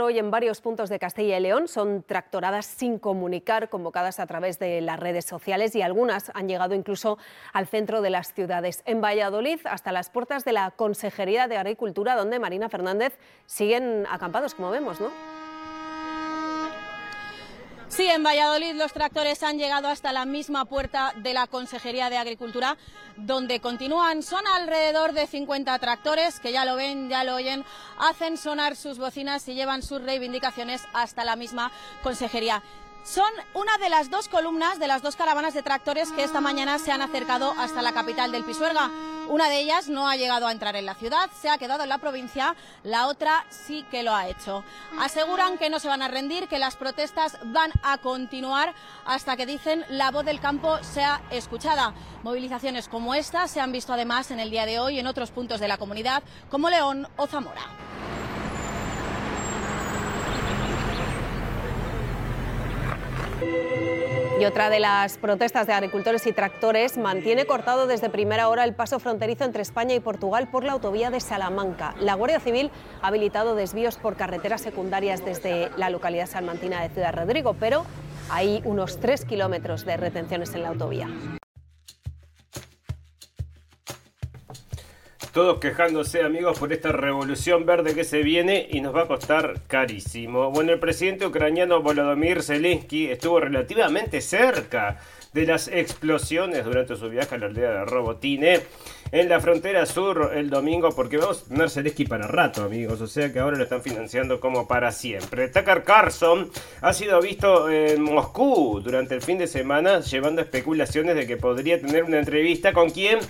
Hoy en varios puntos de Castilla y León son tractoradas sin comunicar, convocadas a través de las redes sociales y algunas han llegado incluso al centro de las ciudades. En Valladolid, hasta las puertas de la Consejería de Agricultura, donde Marina Fernández siguen acampados, como vemos, ¿no? Sí, en Valladolid los tractores han llegado hasta la misma puerta de la Consejería de Agricultura, donde continúan. Son alrededor de 50 tractores que ya lo ven, ya lo oyen, hacen sonar sus bocinas y llevan sus reivindicaciones hasta la misma Consejería. Son una de las dos columnas de las dos caravanas de tractores que esta mañana se han acercado hasta la capital del Pisuerga. Una de ellas no ha llegado a entrar en la ciudad, se ha quedado en la provincia, la otra sí que lo ha hecho. Aseguran que no se van a rendir, que las protestas van a continuar hasta que dicen la voz del campo sea escuchada. Movilizaciones como esta se han visto además en el día de hoy en otros puntos de la comunidad, como León o Zamora. Y otra de las protestas de agricultores y tractores mantiene cortado desde primera hora el paso fronterizo entre España y Portugal por la autovía de Salamanca. La Guardia Civil ha habilitado desvíos por carreteras secundarias desde la localidad salmantina de Ciudad Rodrigo, pero hay unos tres kilómetros de retenciones en la autovía. Todos quejándose, amigos, por esta revolución verde que se viene y nos va a costar carísimo. Bueno, el presidente ucraniano Volodymyr Zelensky estuvo relativamente cerca de las explosiones durante su viaje a la aldea de Robotine en la frontera sur el domingo, porque vamos a tener Zelensky para rato, amigos. O sea que ahora lo están financiando como para siempre. Tucker Carlson ha sido visto en Moscú durante el fin de semana, llevando especulaciones de que podría tener una entrevista con quien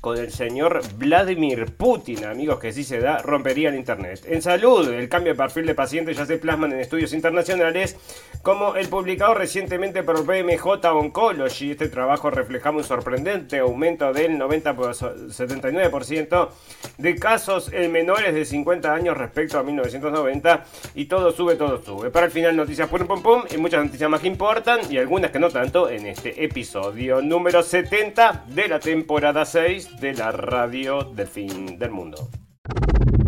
con el señor Vladimir Putin, amigos, que si se da, rompería el Internet. En salud, el cambio de perfil de pacientes ya se plasman en estudios internacionales, como el publicado recientemente por BMJ Oncology. Este trabajo reflejaba un sorprendente aumento del 90-79% de casos en menores de 50 años respecto a 1990, y todo sube, todo sube. Para el final, noticias pum pum pum, y muchas noticias más que importan, y algunas que no tanto, en este episodio número 70 de la temporada 6 de la radio del fin del mundo.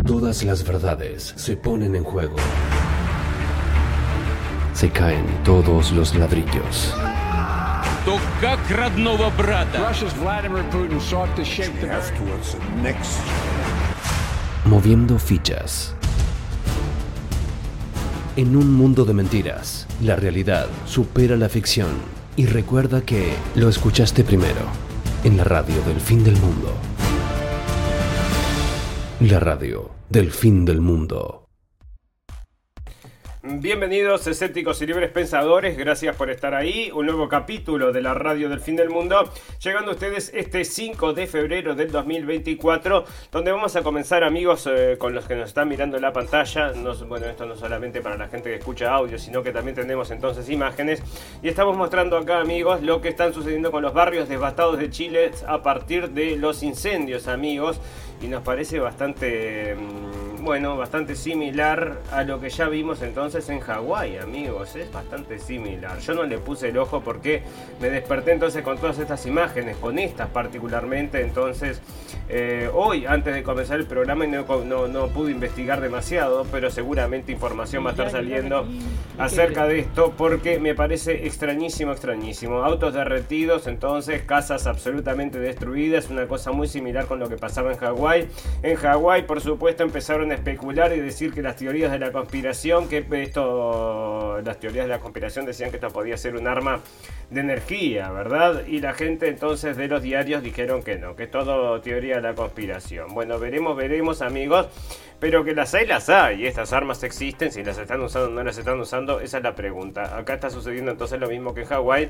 Todas las verdades se ponen en juego. Se caen todos los ladrillos. То как родного брата. Russia's Vladimir Putin sought to shape the next. Moviendo fichas. En un mundo de mentiras, la realidad supera la ficción. Y recuerda que lo escuchaste primero en la radio del fin del mundo. La radio del fin del mundo. Bienvenidos escépticos y libres pensadores, gracias por estar ahí. Un nuevo capítulo de la radio del fin del mundo, llegando a ustedes este 5 de febrero del 2024, donde vamos a comenzar amigos eh, con los que nos están mirando en la pantalla. No, bueno, esto no solamente para la gente que escucha audio, sino que también tenemos entonces imágenes. Y estamos mostrando acá amigos lo que están sucediendo con los barrios devastados de Chile a partir de los incendios amigos. Y nos parece bastante... Mm, bueno, bastante similar a lo que ya vimos entonces en Hawái, amigos. Es bastante similar. Yo no le puse el ojo porque me desperté entonces con todas estas imágenes, con estas particularmente. Entonces, eh, hoy, antes de comenzar el programa, no, no, pude investigar demasiado, pero seguramente información va a estar saliendo acerca de esto porque me parece extrañísimo, extrañísimo. Autos derretidos, entonces, casas absolutamente destruidas, una cosa muy similar con lo que pasaba en Hawái. En Hawái, por supuesto, empezaron especular y decir que las teorías de la conspiración, que esto, las teorías de la conspiración decían que esto podía ser un arma de energía, ¿verdad? Y la gente entonces de los diarios dijeron que no, que es todo teoría de la conspiración. Bueno, veremos, veremos amigos, pero que las hay, las hay. Estas armas existen, si las están usando o no las están usando, esa es la pregunta. Acá está sucediendo entonces lo mismo que en Hawái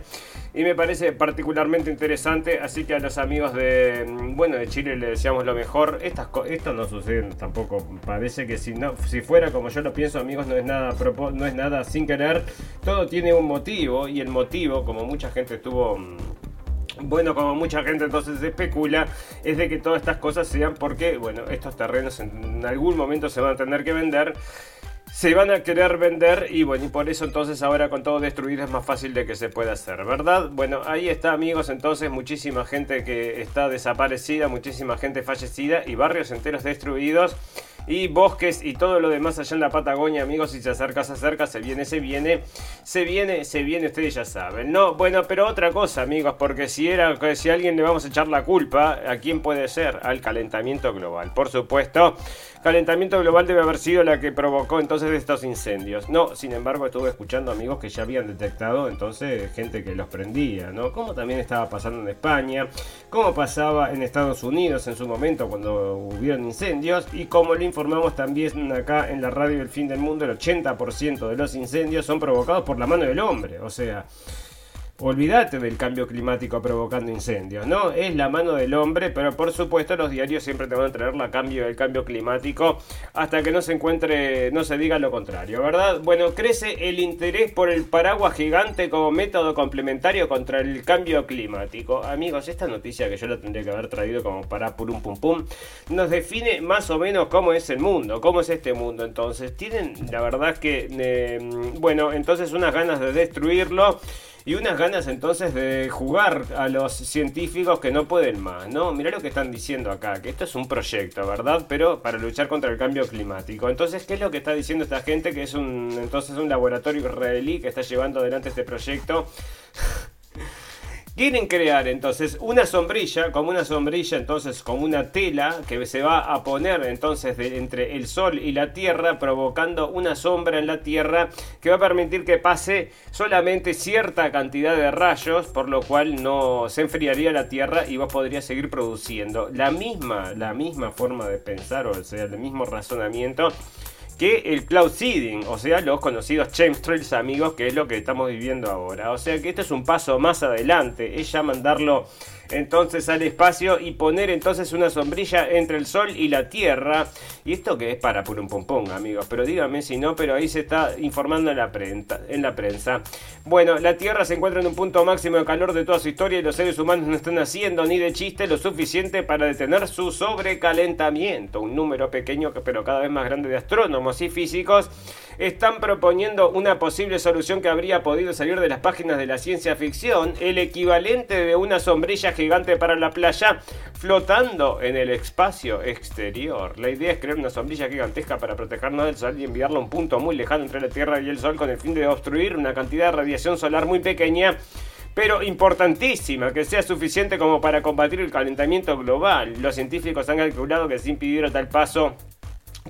y me parece particularmente interesante, así que a los amigos de, bueno, de Chile le deseamos lo mejor. Estas, esto no sucede tampoco, parece que si, no, si fuera como yo lo pienso, amigos, no es, nada, no es nada sin querer. Todo tiene un motivo y el motivo, como mucha gente estuvo mm, bueno, como mucha gente entonces especula, es de que todas estas cosas sean porque, bueno, estos terrenos en algún momento se van a tener que vender se van a querer vender y bueno, y por eso entonces ahora con todo destruido es más fácil de que se pueda hacer, ¿verdad? Bueno, ahí está amigos, entonces muchísima gente que está desaparecida, muchísima gente fallecida y barrios enteros destruidos. Y bosques y todo lo demás allá en la Patagonia, amigos. Si se acerca, se acerca, se viene, se viene, se viene, se viene, ustedes ya saben. No, bueno, pero otra cosa, amigos, porque si era, si a alguien le vamos a echar la culpa, ¿a quién puede ser? Al calentamiento global. Por supuesto, calentamiento global debe haber sido la que provocó entonces estos incendios. No, sin embargo, estuve escuchando amigos que ya habían detectado entonces gente que los prendía, ¿no? Como también estaba pasando en España, como pasaba en Estados Unidos en su momento cuando hubieron incendios y como lo informamos también acá en la radio del fin del mundo, el 80% de los incendios son provocados por la mano del hombre, o sea, Olvídate del cambio climático provocando incendios, ¿no? Es la mano del hombre, pero por supuesto los diarios siempre te van a traer la cambio del cambio climático hasta que no se encuentre, no se diga lo contrario, ¿verdad? Bueno, crece el interés por el paraguas gigante como método complementario contra el cambio climático. Amigos, esta noticia que yo la tendría que haber traído como para purum pum pum, nos define más o menos cómo es el mundo, cómo es este mundo. Entonces, tienen la verdad que, eh, bueno, entonces unas ganas de destruirlo y unas ganas entonces de jugar a los científicos que no pueden más, ¿no? Mirá lo que están diciendo acá, que esto es un proyecto, ¿verdad? Pero para luchar contra el cambio climático. Entonces, ¿qué es lo que está diciendo esta gente? Que es un entonces un laboratorio israelí que está llevando adelante este proyecto. Quieren crear entonces una sombrilla, como una sombrilla, entonces como una tela que se va a poner entonces entre el sol y la tierra, provocando una sombra en la tierra que va a permitir que pase solamente cierta cantidad de rayos, por lo cual no se enfriaría la tierra y vos podrías seguir produciendo. La misma, la misma forma de pensar, o sea, el mismo razonamiento que el cloud seeding, o sea, los conocidos chemtrails amigos, que es lo que estamos viviendo ahora. O sea que este es un paso más adelante, es ya mandarlo entonces al espacio y poner entonces una sombrilla entre el sol y la tierra. Y esto que es para por un pompón, amigos, pero díganme si no, pero ahí se está informando en la, prensa, en la prensa. Bueno, la Tierra se encuentra en un punto máximo de calor de toda su historia y los seres humanos no están haciendo ni de chiste lo suficiente para detener su sobrecalentamiento. Un número pequeño pero cada vez más grande de astrónomos y físicos están proponiendo una posible solución que habría podido salir de las páginas de la ciencia ficción, el equivalente de una sombrilla gigante para la playa flotando en el espacio exterior. La idea es crear una sombrilla gigantesca para protegernos del sol y enviarla a un punto muy lejano entre la Tierra y el Sol con el fin de obstruir una cantidad de radiación solar muy pequeña pero importantísima, que sea suficiente como para combatir el calentamiento global. Los científicos han calculado que si impidiera tal paso,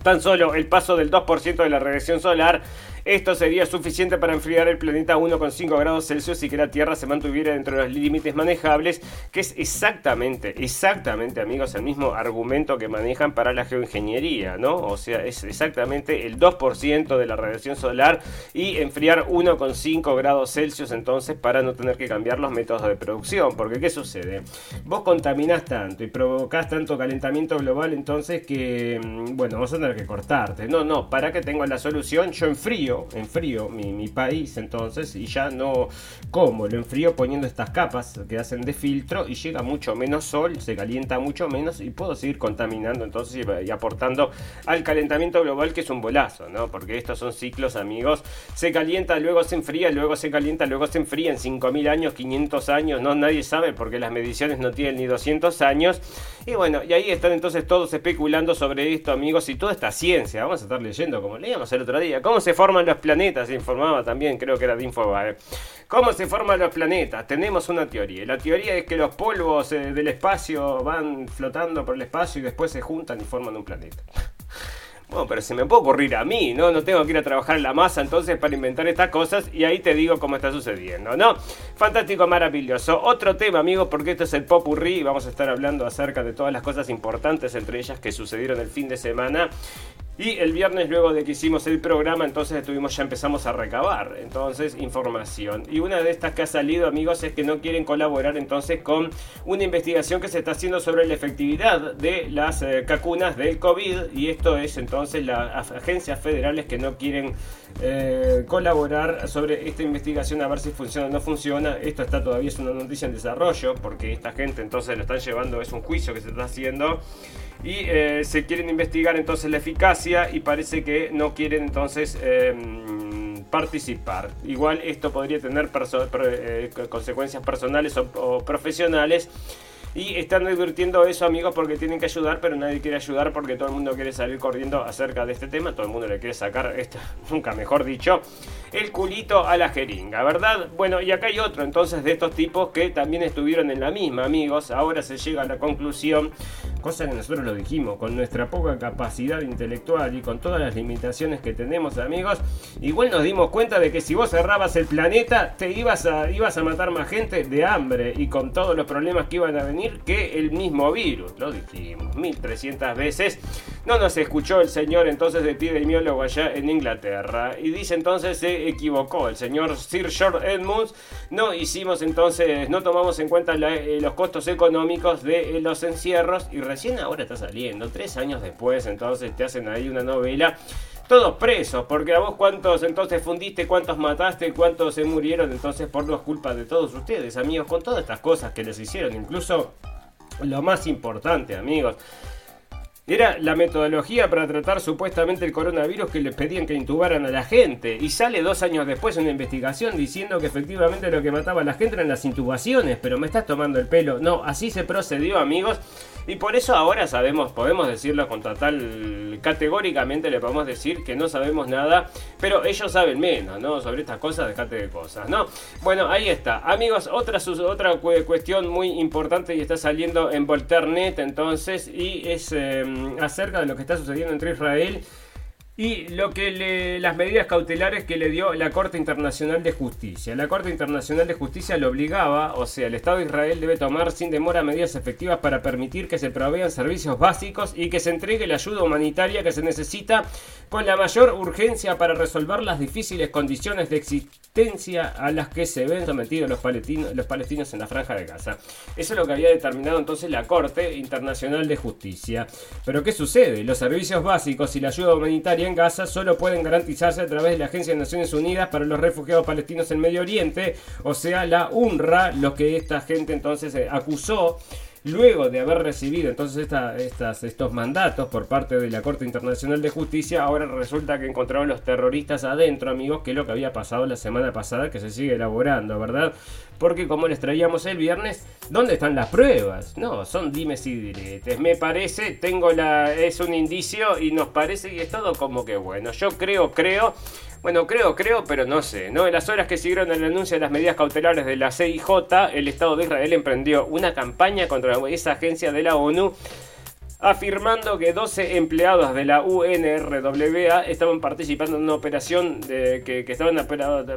tan solo el paso del 2% de la radiación solar esto sería suficiente para enfriar el planeta a 1,5 grados Celsius y que la Tierra se mantuviera dentro de los límites manejables, que es exactamente, exactamente, amigos, el mismo argumento que manejan para la geoingeniería, ¿no? O sea, es exactamente el 2% de la radiación solar y enfriar 1,5 grados Celsius entonces para no tener que cambiar los métodos de producción. Porque, ¿qué sucede? Vos contaminás tanto y provocás tanto calentamiento global entonces que, mm, bueno, vamos a tener que cortarte. No, no, para que tenga la solución, yo enfrío en frío mi, país entonces y ya no como, lo enfrío poniendo estas capas que hacen de filtro y llega mucho menos sol, se calienta mucho menos y puedo seguir contaminando entonces y, aportando al calentamiento global que es un bolazo, ¿no? Porque estos son ciclos amigos, se calienta, luego se enfría, luego se calienta, luego se enfría en 5000 años, 500 años, no nadie sabe porque las mediciones no tienen ni 200 años. Y bueno, y ahí están entonces todos especulando sobre esto amigos y toda esta ciencia, vamos a estar leyendo como leíamos el otro día, cómo se los planetas, se informaba también, creo que era de Infobae. ¿Cómo se forman los planetas? Tenemos una teoría. La teoría es que los polvos eh, del espacio van flotando por el espacio y después se juntan y forman un planeta. Bueno, pero se me puede ocurrir a mí, ¿no? No tengo que ir a trabajar en la masa entonces para inventar estas cosas y ahí te digo cómo está sucediendo, ¿no? Fantástico, maravilloso. Otro tema, amigos, porque esto es el popurrí y vamos a estar hablando acerca de todas las cosas importantes, entre ellas que sucedieron el fin de semana. Y el viernes, luego de que hicimos el programa, entonces estuvimos, ya empezamos a recabar, entonces, información. Y una de estas que ha salido, amigos, es que no quieren colaborar entonces con una investigación que se está haciendo sobre la efectividad de las eh, cacunas del COVID. Y esto es entonces las agencias federales que no quieren eh, colaborar sobre esta investigación a ver si funciona o no funciona. Esto está todavía es una noticia en desarrollo, porque esta gente entonces lo están llevando, es un juicio que se está haciendo y eh, se quieren investigar entonces la eficacia y parece que no quieren entonces em, participar. Igual esto podría tener eh, consecuencias personales o, profesionales. Y están advirtiendo eso, amigos, porque tienen que ayudar, pero nadie quiere ayudar porque todo el mundo quiere salir corriendo acerca de este tema. Todo el mundo le quiere sacar, esto, nunca mejor dicho, el culito a la jeringa, ¿verdad? Bueno, y acá hay otro entonces de estos tipos que también estuvieron en la misma, amigos. Ahora se llega a la conclusión, cosa que nosotros lo dijimos, con nuestra poca capacidad intelectual y con todas las limitaciones que tenemos, amigos, igual nos dimos cuenta de que si vos cerrabas el planeta, te ibas a, ibas a matar más gente de hambre y con todos los problemas que iban a venir que el mismo virus. Lo dijimos 1300 veces. No nos escuchó el señor entonces epidemiólogo allá en Inglaterra. Y dice entonces equivocó el señor Sir George Edmunds. No hicimos entonces, no tomamos en cuenta eh, los costos económicos de eh, los encierros. Y recién ahora está saliendo. Tres años después entonces te hacen ahí una novela todos presos, porque a vos cuántos entonces fundiste, cuántos mataste, cuántos se murieron entonces por las culpas de todos ustedes, amigos, con todas estas cosas que les hicieron, incluso lo más importante, amigos. Era la metodología para tratar supuestamente el coronavirus que les pedían que intubaran a la gente. Y sale dos años después una investigación diciendo que efectivamente lo que mataba a la gente eran las intubaciones. Pero me estás tomando el pelo. No, así se procedió, amigos. Y por eso ahora sabemos, podemos decirlo con total categóricamente, le podemos decir que no sabemos nada, pero ellos saben menos, ¿no? Sobre estas cosas, dejate de cosas, ¿no? Bueno, ahí está. Amigos, otra, otra cuestión muy importante y está saliendo en Volternet entonces, y es em, acerca de lo que está sucediendo entre Israel y lo que le, las medidas cautelares que le dio la Corte Internacional de Justicia. La Corte Internacional de Justicia lo obligaba, o sea, el Estado de Israel debe tomar sin demora medidas efectivas para permitir que se provean servicios básicos y que se entregue la ayuda humanitaria que se necesita con la mayor urgencia para resolver las difíciles condiciones de existencia a las que se ven sometidos los palestinos, los palestinos en la franja de Gaza. Eso es lo que había determinado entonces la Corte Internacional de Justicia. Pero ¿qué sucede? Los servicios básicos y la ayuda humanitaria en Gaza solo pueden garantizarse a través de la Agencia de Naciones Unidas para los Refugiados Palestinos en Medio Oriente, o sea, la UNRWA, lo que esta gente entonces eh, acusó luego de haber recibido entonces estas, estos mandatos por parte de la Corte Internacional de Justicia, ahora resulta que encontraron los terroristas adentro, amigos, que es lo que había pasado la semana pasada, que se sigue elaborando, ¿verdad? Porque como les traíamos el viernes, ¿dónde están las pruebas? No, son dimes y diretes. Me parece, tengo la, es un indicio y nos parece y es todo como que bueno. Yo creo, creo bueno, creo, creo, pero no sé. ¿no? En las horas que siguieron el anuncio de las medidas cautelares de la CIJ, el Estado de Israel emprendió una campaña contra esa agencia de la ONU afirmando que 12 empleados de la UNRWA estaban participando en una operación que, estaban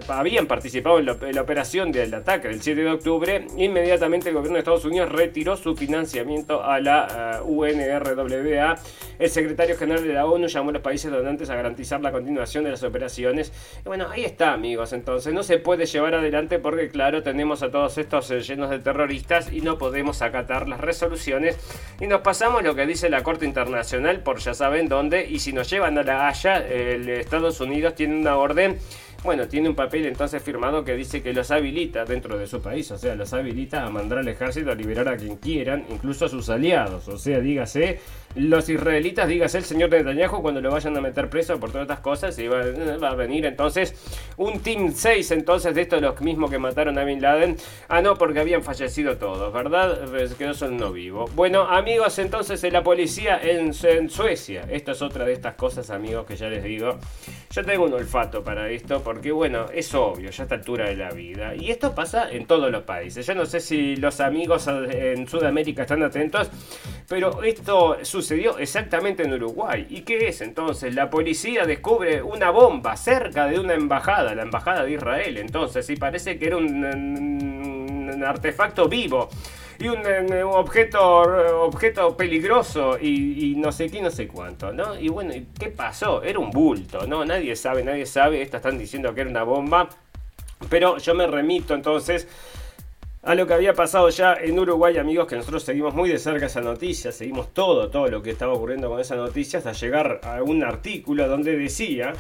habían participado en la, operación del ataque del 7 de octubre. Inmediatamente el gobierno de Estados Unidos retiró su financiamiento a la uh, UNRWA. El secretario general de la ONU llamó a los países donantes a garantizar la continuación de las operaciones. Y bueno, ahí está, amigos. Entonces, no se puede llevar adelante porque, claro, tenemos a todos estos eh, llenos de terroristas y no podemos acatar las resoluciones. Y nos pasamos lo que dice dice la Corte Internacional por ya saben dónde, y si nos llevan a la Haya, el Estados Unidos tiene una orden bueno, tiene un papel entonces firmado que dice que los habilita dentro de su país, o sea, los habilita a mandar al ejército a liberar a quien quieran, incluso a sus aliados, o sea, dígase, los israelitas, dígase el señor Netanyahu cuando lo vayan a meter preso por todas estas cosas, y va, a venir entonces un Team 6 entonces de estos los mismos que mataron a Bin Laden, ah no, porque habían fallecido todos, ¿verdad? Quedó solo no vivo. Bueno, amigos, entonces la policía en, en Suecia, esta es otra de estas cosas, amigos, que ya les digo, yo tengo un olfato para esto, porque bueno, es obvio, ya a esta altura de la vida. Y esto pasa en todos los países. Yo no sé si los amigos en Sudamérica están atentos, pero esto sucedió exactamente en Uruguay. ¿Y qué es entonces? La policía descubre una bomba cerca de una embajada, la embajada de Israel. Entonces, y parece que era un, artefacto vivo y un, objeto, objeto peligroso y, no sé qué, no sé cuánto, ¿no? Y bueno, ¿qué pasó? Era un bulto, ¿no? Nadie sabe, nadie sabe. Estas están diciendo que era una bomba. Pero yo me remito entonces a lo que había pasado ya en Uruguay, amigos, que nosotros seguimos muy de cerca esa noticia, seguimos todo, todo lo que estaba ocurriendo con esa noticia, hasta llegar a un artículo donde decía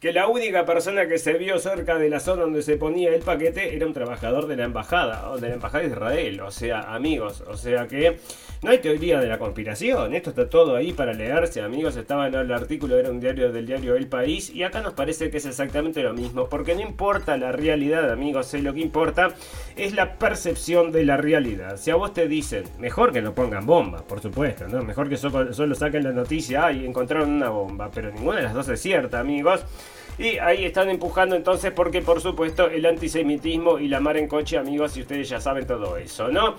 que la única persona que se vio cerca de la zona donde se ponía el paquete era un trabajador de la embajada, o de la embajada de Israel, o sea, amigos, o sea que no hay teoría de la conspiración, esto está todo ahí para leerse, amigos, estaba en el artículo, era un diario del diario El País, y acá nos parece que es exactamente lo mismo, porque no importa la realidad, amigos, lo que importa es la percepción de la realidad. Si a vos te dicen, mejor que no pongan bomba, por supuesto, ¿no? Mejor que solo, solo saquen la noticia, y encontraron una bomba, pero ninguna de las dos es cierta, amigos. Y ahí están empujando entonces porque por supuesto el antisemitismo y la mar en coche, amigos, y ustedes ya saben todo eso, ¿no?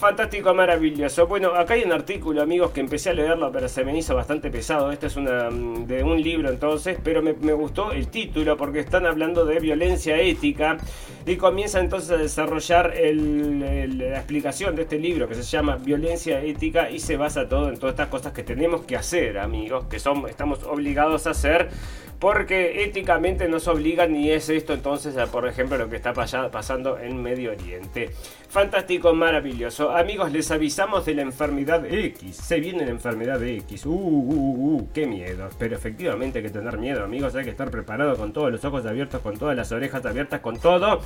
Fantástico, maravilloso. Bueno, acá hay un artículo, amigos, que empecé a leerlo, pero se me hizo bastante pesado. Este es mm, de un libro entonces, pero me, gustó el título porque están hablando de violencia ética y comienza entonces a desarrollar la explicación de este libro que se llama Violencia ética y se basa todo en todas estas cosas que tenemos que hacer, amigos, que son, estamos obligados a hacer porque éticamente nos obliga ni es esto entonces, por ejemplo, lo que está pasando en Medio Oriente. Fantástico, maravilloso. Amigos, les avisamos de la enfermedad X. Se viene la enfermedad X. Uh, uh, uh, uh, qué miedo. Pero efectivamente hay que tener miedo, amigos. Hay que estar preparado con todos los ojos abiertos, con todas las orejas abiertas, con todo.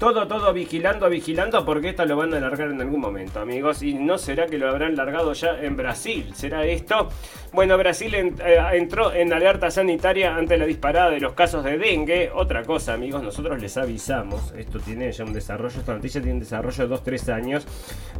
Todo, todo vigilando, vigilando, porque esto lo van a largar en algún momento, amigos. Y no será que lo habrán largado ya en Brasil. ¿Será esto? Bueno, Brasil eh, entró en alerta sanitaria ante la disparada de los casos de dengue. Otra cosa, amigos, nosotros les avisamos. Esto tiene ya un desarrollo, esta noticia tiene un desarrollo de 2-3 años.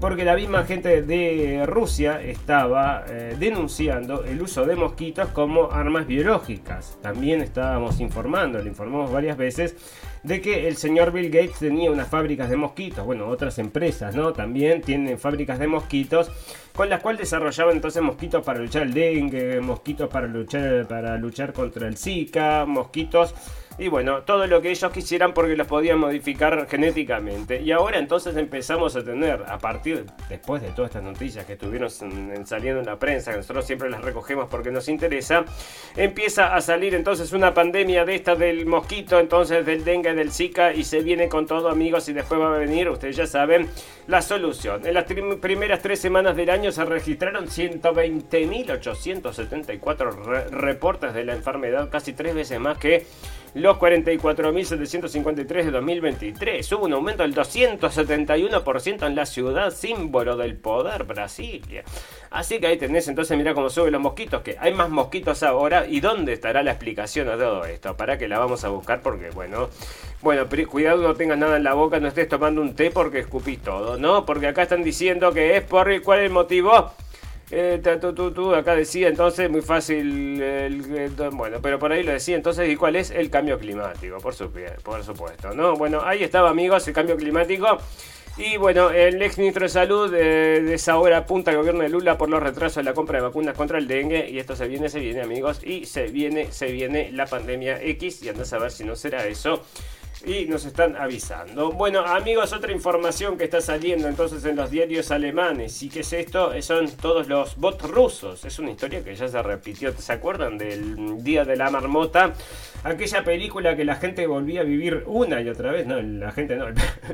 Porque la misma gente de Rusia estaba eh, denunciando el uso de mosquitos como armas biológicas. También estábamos informando, le informamos varias veces de que el señor Bill Gates tenía unas fábricas de mosquitos, bueno, otras empresas, ¿no? También tienen fábricas de mosquitos con las cuales desarrollaban entonces mosquitos para luchar el dengue, mosquitos para luchar para luchar contra el Zika, mosquitos y bueno, todo lo que ellos quisieran porque los podían modificar genéticamente. Y ahora entonces empezamos a tener, a partir, después de todas estas noticias que estuvieron saliendo en la prensa, que nosotros siempre las recogemos porque nos interesa, empieza a salir entonces una pandemia de esta del mosquito, entonces del dengue, del Zika, y se viene con todo amigos y después va a venir, ustedes ya saben, la solución. En las primeras tres semanas del año se registraron 120.874 reportes de la enfermedad, casi tres veces más que los 44.753 de 2023. Hubo un aumento del 271% en la ciudad símbolo del poder, Brasilia. Así que ahí tenés entonces, mira cómo suben los mosquitos, que hay más mosquitos ahora. ¿Y dónde estará la explicación de todo esto? Para que la vamos a buscar porque, bueno, bueno, cuidado no tengas nada en la boca, no estés tomando un té porque escupís todo, ¿no? Porque acá están diciendo que es por cuál es el motivo eh, tú, acá decía entonces, muy fácil, bueno, pero por ahí lo decía entonces, ¿y cuál es el cambio climático? Por, por supuesto, ¿no? Bueno, ahí estaba amigos, el cambio climático. Y bueno, el ex ministro de Salud eh, de esa hora apunta al gobierno de Lula por los retrasos en la compra de vacunas contra el dengue. Y esto se viene, se viene, amigos. Y se viene, se viene la pandemia X. Y andas a ver si no será eso y nos están avisando. Bueno, amigos, otra información que está saliendo entonces en los diarios alemanes. ¿Y qué es esto? Son todos los bots rusos. Es una historia que ya se repitió. ¿Se acuerdan del Día de la Marmota? Aquella película que la gente volvía a vivir una y otra vez. No, la gente no.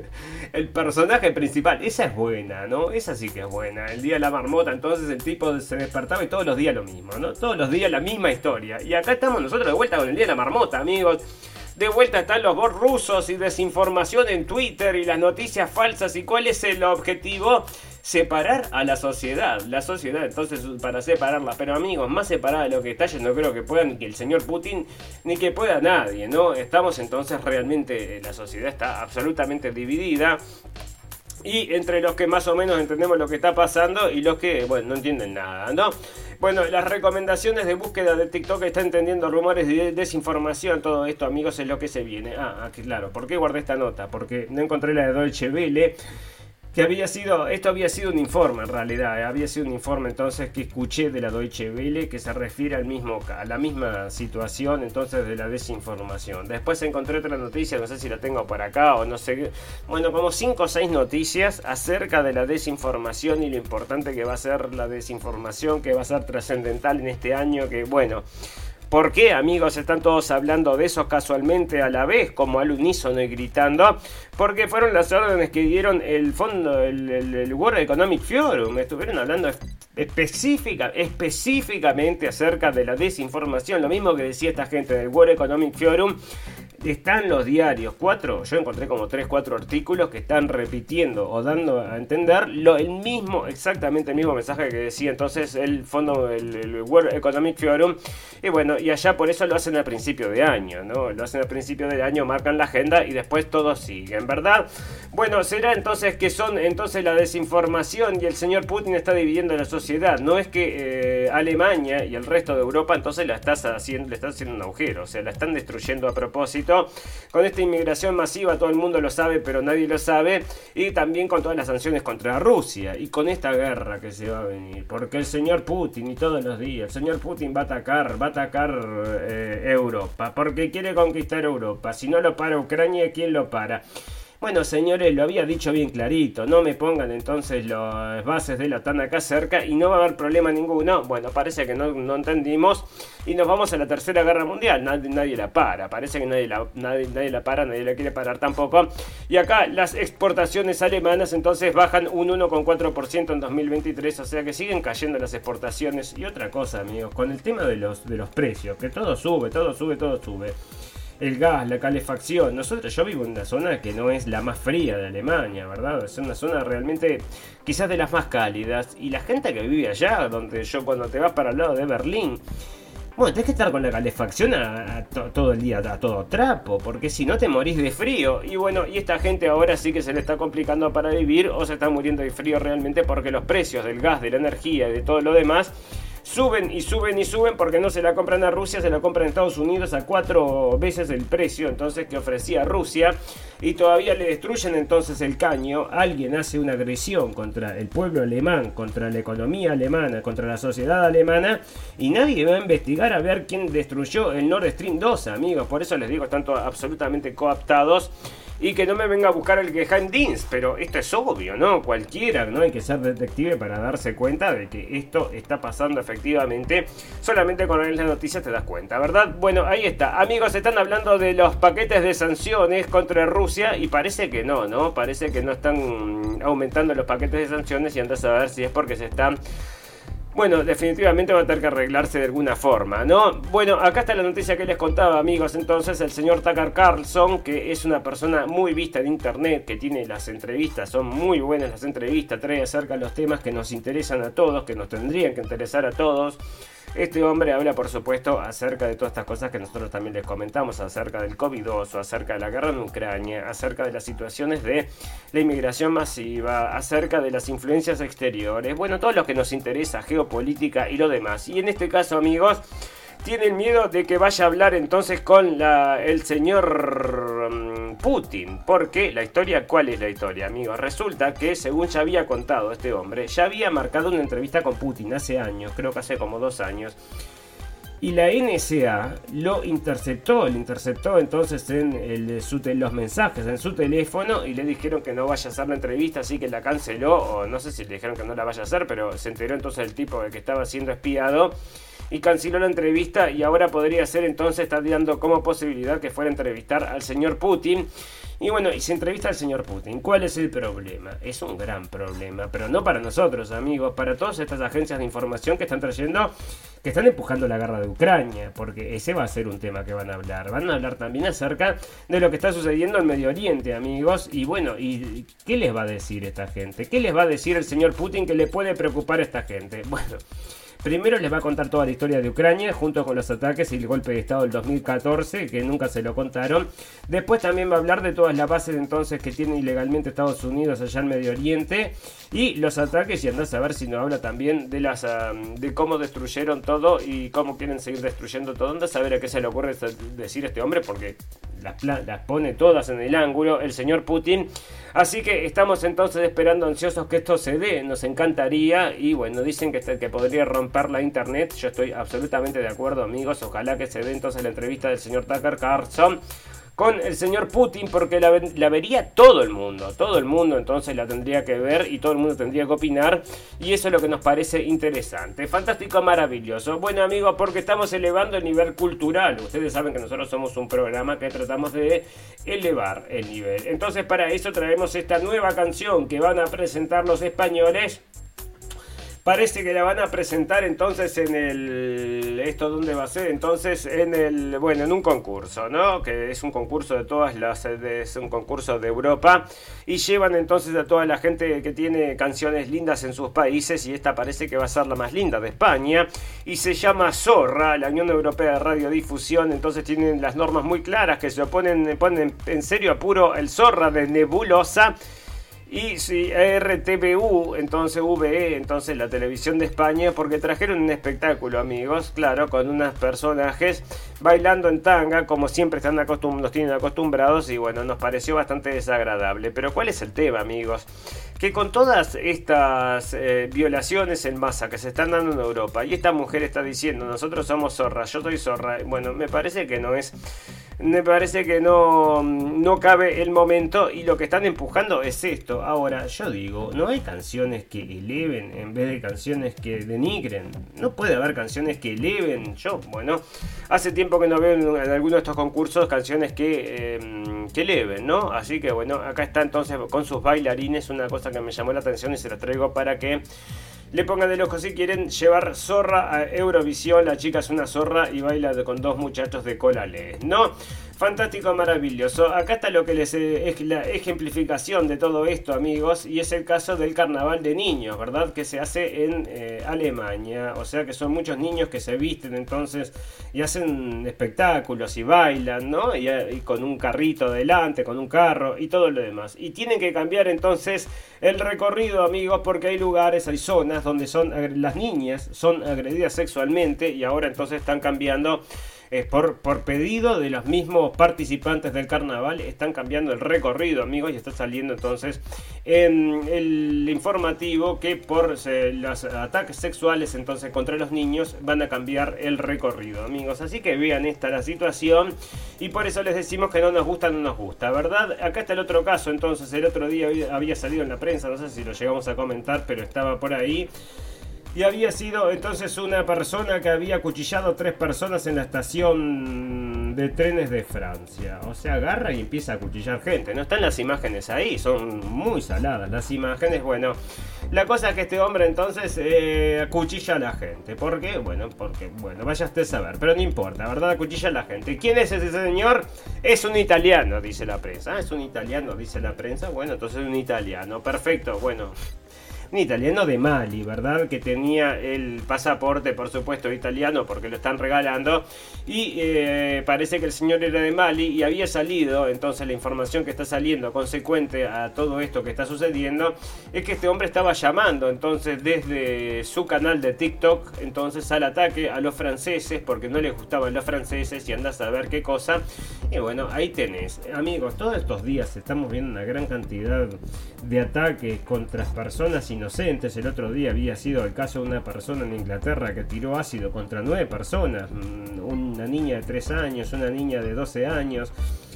El personaje principal. Esa es buena, ¿no? Esa sí que es buena. El Día de la Marmota. Entonces el tipo se despertaba y todos los días lo mismo, ¿no? Todos los días la misma historia. Y acá estamos nosotros de vuelta con el Día de la Marmota, amigos. De vuelta están los bots rusos y desinformación en Twitter y las noticias falsas. ¿Y cuál es el objetivo? Separar a la sociedad. La sociedad, entonces, para separarla. Pero amigos, más separada de lo que está, no creo que pueda ni el señor Putin ni que pueda nadie, ¿no? Estamos entonces realmente, la sociedad está absolutamente dividida y entre los que más o menos entendemos lo que está pasando y los que, bueno, no entienden nada, ¿no? Bueno, las recomendaciones de búsqueda de TikTok están entendiendo rumores de desinformación, todo esto, amigos, es lo que se viene. Ah, ah claro, ¿por qué guardé esta nota? Porque no encontré la de Deutsche Welle que había sido, esto había sido un informe en realidad, eh, había sido un informe entonces que escuché de la Deutsche Welle que se refiere al mismo, a la misma situación entonces de la desinformación. Después encontré otra noticia, no sé si la tengo por acá o no sé, bueno, como 5 o 6 noticias acerca de la desinformación y lo importante que va a ser la desinformación, que va a ser trascendental en este año, que bueno... ¿Por qué, amigos, están todos hablando de eso casualmente a la vez, como al unísono y gritando? Porque fueron las órdenes que dieron el fondo, el, World Economic Forum. Estuvieron hablando específica, específicamente acerca de la desinformación, lo mismo que decía esta gente del World Economic Forum, están los diarios, cuatro, yo encontré como tres, cuatro artículos que están repitiendo o dando a entender lo, el mismo, exactamente el mismo mensaje que decía entonces el fondo, el, World Economic Forum, y bueno, y allá por eso lo hacen al principio de año, ¿no? Lo hacen al principio de año, marcan la agenda y después todo sigue, verdad. Bueno, será entonces que son entonces la desinformación y el señor Putin está dividiendo la sociedad, no es que eh, Alemania y el resto de Europa entonces la estás haciendo, le están haciendo un agujero, o sea, la están destruyendo a propósito con esta inmigración masiva, todo el mundo lo sabe, pero nadie lo sabe. Y también con todas las sanciones contra Rusia. Y con esta guerra que se va a venir. Porque el señor Putin, y todos los días, el señor Putin va a atacar, va a atacar eh, Europa. Porque quiere conquistar Europa. Si no lo para Ucrania, ¿quién lo para? Bueno, señores, lo había dicho bien clarito, no me pongan entonces las bases de la OTAN acá cerca y no va a haber problema ninguno. Bueno, parece que no, entendimos y nos vamos a la Tercera Guerra Mundial, nadie, la para, parece que nadie la, nadie la para, nadie la quiere parar tampoco. Y acá las exportaciones alemanas entonces bajan un 1,4% en 2023, o sea que siguen cayendo las exportaciones. Y otra cosa, amigos, con el tema de los, de los precios, que todo sube, todo sube, todo sube el gas, la calefacción. Nosotros, yo vivo en una zona que no es la más fría de Alemania, ¿verdad? Es una zona realmente quizás de las más cálidas. Y la gente que vive allá, donde yo cuando te vas para el lado de Berlín, bueno, tenés que estar con la calefacción a, todo el día, a todo trapo, porque si no te morís de frío. Y bueno, y esta gente ahora sí que se le está complicando para vivir o se está muriendo de frío realmente porque los precios del gas, de la energía y de todo lo demás suben y suben y suben porque no se la compran a Rusia, se la compran a Estados Unidos a cuatro veces el precio entonces que ofrecía Rusia y todavía le destruyen entonces el caño. Alguien hace una agresión contra el pueblo alemán, contra la economía alemana, contra la sociedad alemana y nadie va a investigar a ver quién destruyó el Nord Stream 2, amigos. Por eso les digo, están absolutamente coaptados y que no me venga a buscar el Geheim Dienst, pero esto es obvio, ¿no? Cualquiera, ¿no? Hay que ser detective para darse cuenta de que esto está pasando efectivamente. Solamente con leer las noticias te das cuenta, ¿verdad? Bueno, ahí está. Amigos, están hablando de los paquetes de sanciones contra Rusia y parece que no, ¿no? Parece que no están aumentando los paquetes de sanciones y andas a ver si es porque se están bueno, definitivamente va a tener que arreglarse de alguna forma, ¿no? Bueno, acá está la noticia que les contaba, amigos. Entonces, el señor Tucker Carlson, que es una persona muy vista en internet, que tiene las entrevistas, son muy buenas las entrevistas, trae acerca los temas que nos interesan a todos, que nos tendrían que interesar a todos. Este hombre habla, por supuesto, acerca de todas estas cosas que nosotros también les comentamos, acerca del COVID-2, acerca de la guerra en Ucrania, acerca de las situaciones de la inmigración masiva, acerca de las influencias exteriores, bueno, todo lo que nos interesa, geopolítica y lo demás. Y en este caso, amigos, tienen miedo de que vaya a hablar entonces con la, el señor mm, Putin. Porque la historia, ¿cuál es la historia, amigos? Resulta que, según ya había contado este hombre, ya había marcado una entrevista con Putin hace años, creo que hace como dos años. Y la NSA lo interceptó, lo interceptó entonces en los mensajes en su teléfono y le dijeron que no vaya a hacer la entrevista, así que la canceló, o no sé si le dijeron que no la vaya a hacer, pero se enteró entonces el tipo de que estaba siendo espiado y canceló la entrevista y ahora podría ser entonces, está dando como posibilidad que fuera a entrevistar al señor Putin. Y bueno, y se entrevista al señor Putin. ¿Cuál es el problema? Es un gran problema, pero no para nosotros, amigos, para todas estas agencias de información que están trayendo, que están empujando la guerra de Ucrania, porque ese va a ser un tema que van a hablar. Van a hablar también acerca de lo que está sucediendo en Medio Oriente, amigos. Y bueno, ¿y qué les va a decir esta gente? ¿Qué les va a decir el señor Putin que le puede preocupar a esta gente? Bueno. Primero les va a contar toda la historia de Ucrania, junto con los ataques y el golpe de Estado del 2014, que nunca se lo contaron. Después también va a hablar de todas las bases entonces que tiene ilegalmente Estados Unidos allá en Medio Oriente y los ataques y andás a ver si no habla también de las de cómo destruyeron todo y cómo quieren seguir destruyendo todo. Andás a ver a qué se le ocurre decir este hombre porque las pone todas en el ángulo el señor Putin. Así que estamos entonces esperando ansiosos que esto se dé. Nos encantaría y bueno, dicen que, que podría romper la internet. Yo estoy absolutamente de acuerdo amigos. Ojalá que se dé entonces la entrevista del señor Tucker Carlson con el señor Putin porque la, vería todo el mundo, todo el mundo entonces la tendría que ver y todo el mundo tendría que opinar y eso es lo que nos parece interesante, fantástico, maravilloso. Bueno amigos, porque estamos elevando el nivel cultural, ustedes saben que nosotros somos un programa que tratamos de elevar el nivel, entonces para eso traemos esta nueva canción que van a presentar los españoles Parece que la van a presentar entonces en el. ¿Esto dónde va a ser? Entonces en el. Bueno, en un concurso, ¿no? Que es un concurso de todas las. Es un concurso de Europa. Y llevan entonces a toda la gente que tiene canciones lindas en sus países. Y esta parece que va a ser la más linda de España. Y se llama Zorra, la Unión Europea de Radiodifusión. Entonces tienen las normas muy claras que se oponen, ponen en serio apuro el Zorra de Nebulosa. Y si RTVU, entonces VE, entonces la televisión de España, porque trajeron un espectáculo, amigos, claro, con unos personajes bailando en tanga, como siempre están acostum nos tienen acostumbrados, y bueno, nos pareció bastante desagradable. Pero ¿cuál es el tema, amigos? Que con todas estas eh, violaciones en masa que se están dando en Europa, y esta mujer está diciendo, nosotros somos zorra, yo soy zorra, bueno, me parece que no es me parece que no, no cabe el momento y lo que están empujando es esto. Ahora, yo digo, no hay canciones que eleven en vez de canciones que denigren. No puede haber canciones que eleven. Yo, bueno, hace tiempo que no veo en, alguno de estos concursos canciones que, em, que eleven, ¿no? Así que bueno, acá está entonces con sus bailarines una cosa que me llamó la atención y se la traigo para que le pongan el ojo si quieren llevar zorra a Eurovisión. La chica es una zorra y baila con dos muchachos de cola ¿no? Fantástico, maravilloso. Acá está lo que les eh, es la ejemplificación de todo esto, amigos, y es el caso del carnaval de niños, ¿verdad? Que se hace en eh, Alemania. O sea que son muchos niños que se visten entonces y hacen espectáculos y bailan, ¿no? Y, eh, y con un carrito delante, con un carro y todo lo demás. Y tienen que cambiar entonces el recorrido, amigos, porque hay lugares, hay zonas donde son las niñas son agredidas sexualmente y ahora entonces están cambiando por, por pedido de los mismos participantes del carnaval, están cambiando el recorrido, amigos, y está saliendo entonces en el informativo que por eh, los ataques sexuales entonces contra los niños van a cambiar el recorrido, amigos. Así que vean esta la situación y por eso les decimos que no nos gusta, no nos gusta, ¿verdad? Acá está el otro caso, entonces el otro día había salido en la prensa, no sé si lo llegamos a comentar, pero estaba por ahí y había sido entonces una persona que había cuchillado tres personas en la estación de trenes de Francia. O sea, agarra y empieza a cuchillar gente. No están las imágenes ahí, son muy saladas las imágenes. Bueno, la cosa es que este hombre entonces eh, cuchilla a la gente. ¿Por qué? Bueno, porque, bueno, vaya usted a saber, pero no importa, ¿verdad? Cuchilla a la gente. ¿Quién es ese señor? Es un italiano, dice la prensa. Ah, es un italiano, dice la prensa. Bueno, entonces es un italiano. Perfecto, bueno un italiano de Mali, ¿verdad? Que tenía el pasaporte, por supuesto, italiano porque lo están regalando. Y eh, parece que el señor era de Mali y había salido, entonces la información que está saliendo consecuente a todo esto que está sucediendo, es que este hombre estaba llamando entonces desde su canal de TikTok, entonces al ataque a los franceses, porque no les gustaban los franceses y andas a ver qué cosa. Y bueno, ahí tenés. Amigos, todos estos días estamos viendo una gran cantidad de ataques contra personas inocentes. El otro día había sido el caso de una persona en Inglaterra que tiró ácido contra nueve personas. Mm, una niña de 3 años, una niña de 12 años.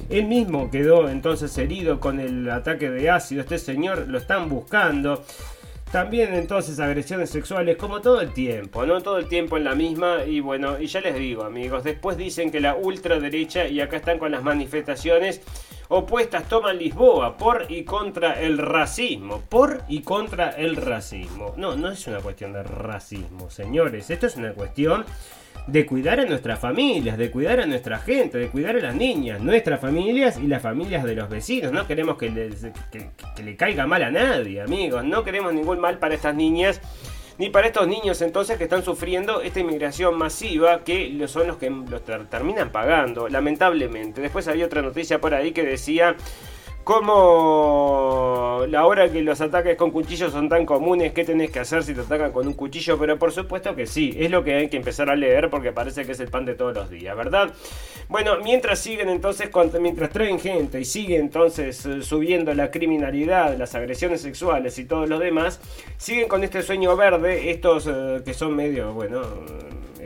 Él mismo quedó entonces herido con el ataque de ácido. Este señor lo están buscando. También entonces agresiones sexuales como todo el tiempo, ¿no? Todo el tiempo en la misma y bueno, y ya les digo amigos, después dicen que la ultraderecha y acá están con las manifestaciones opuestas toman Lisboa por y contra el racismo, por y contra el racismo. No, no es una cuestión de racismo, señores, esto es una cuestión de cuidar a nuestras familias, de cuidar a nuestra gente, de cuidar a las niñas, nuestras familias y las familias de los vecinos. No queremos que, le caiga mal a nadie, amigos. No queremos ningún mal para estas niñas ni para estos niños entonces que están sufriendo esta inmigración masiva que son los que los terminan pagando, lamentablemente. Después había otra noticia por ahí que decía como la hora que los ataques con cuchillos son tan comunes, ¿qué tenés que hacer si te atacan con un cuchillo? Pero por supuesto que sí, es lo que hay que empezar a leer porque parece que es el pan de todos los días, ¿verdad? Bueno, mientras siguen entonces, mientras traen gente y sigue entonces eh, subiendo la criminalidad, las agresiones sexuales y todo lo demás, siguen con este sueño verde, estos eh, que son medio, bueno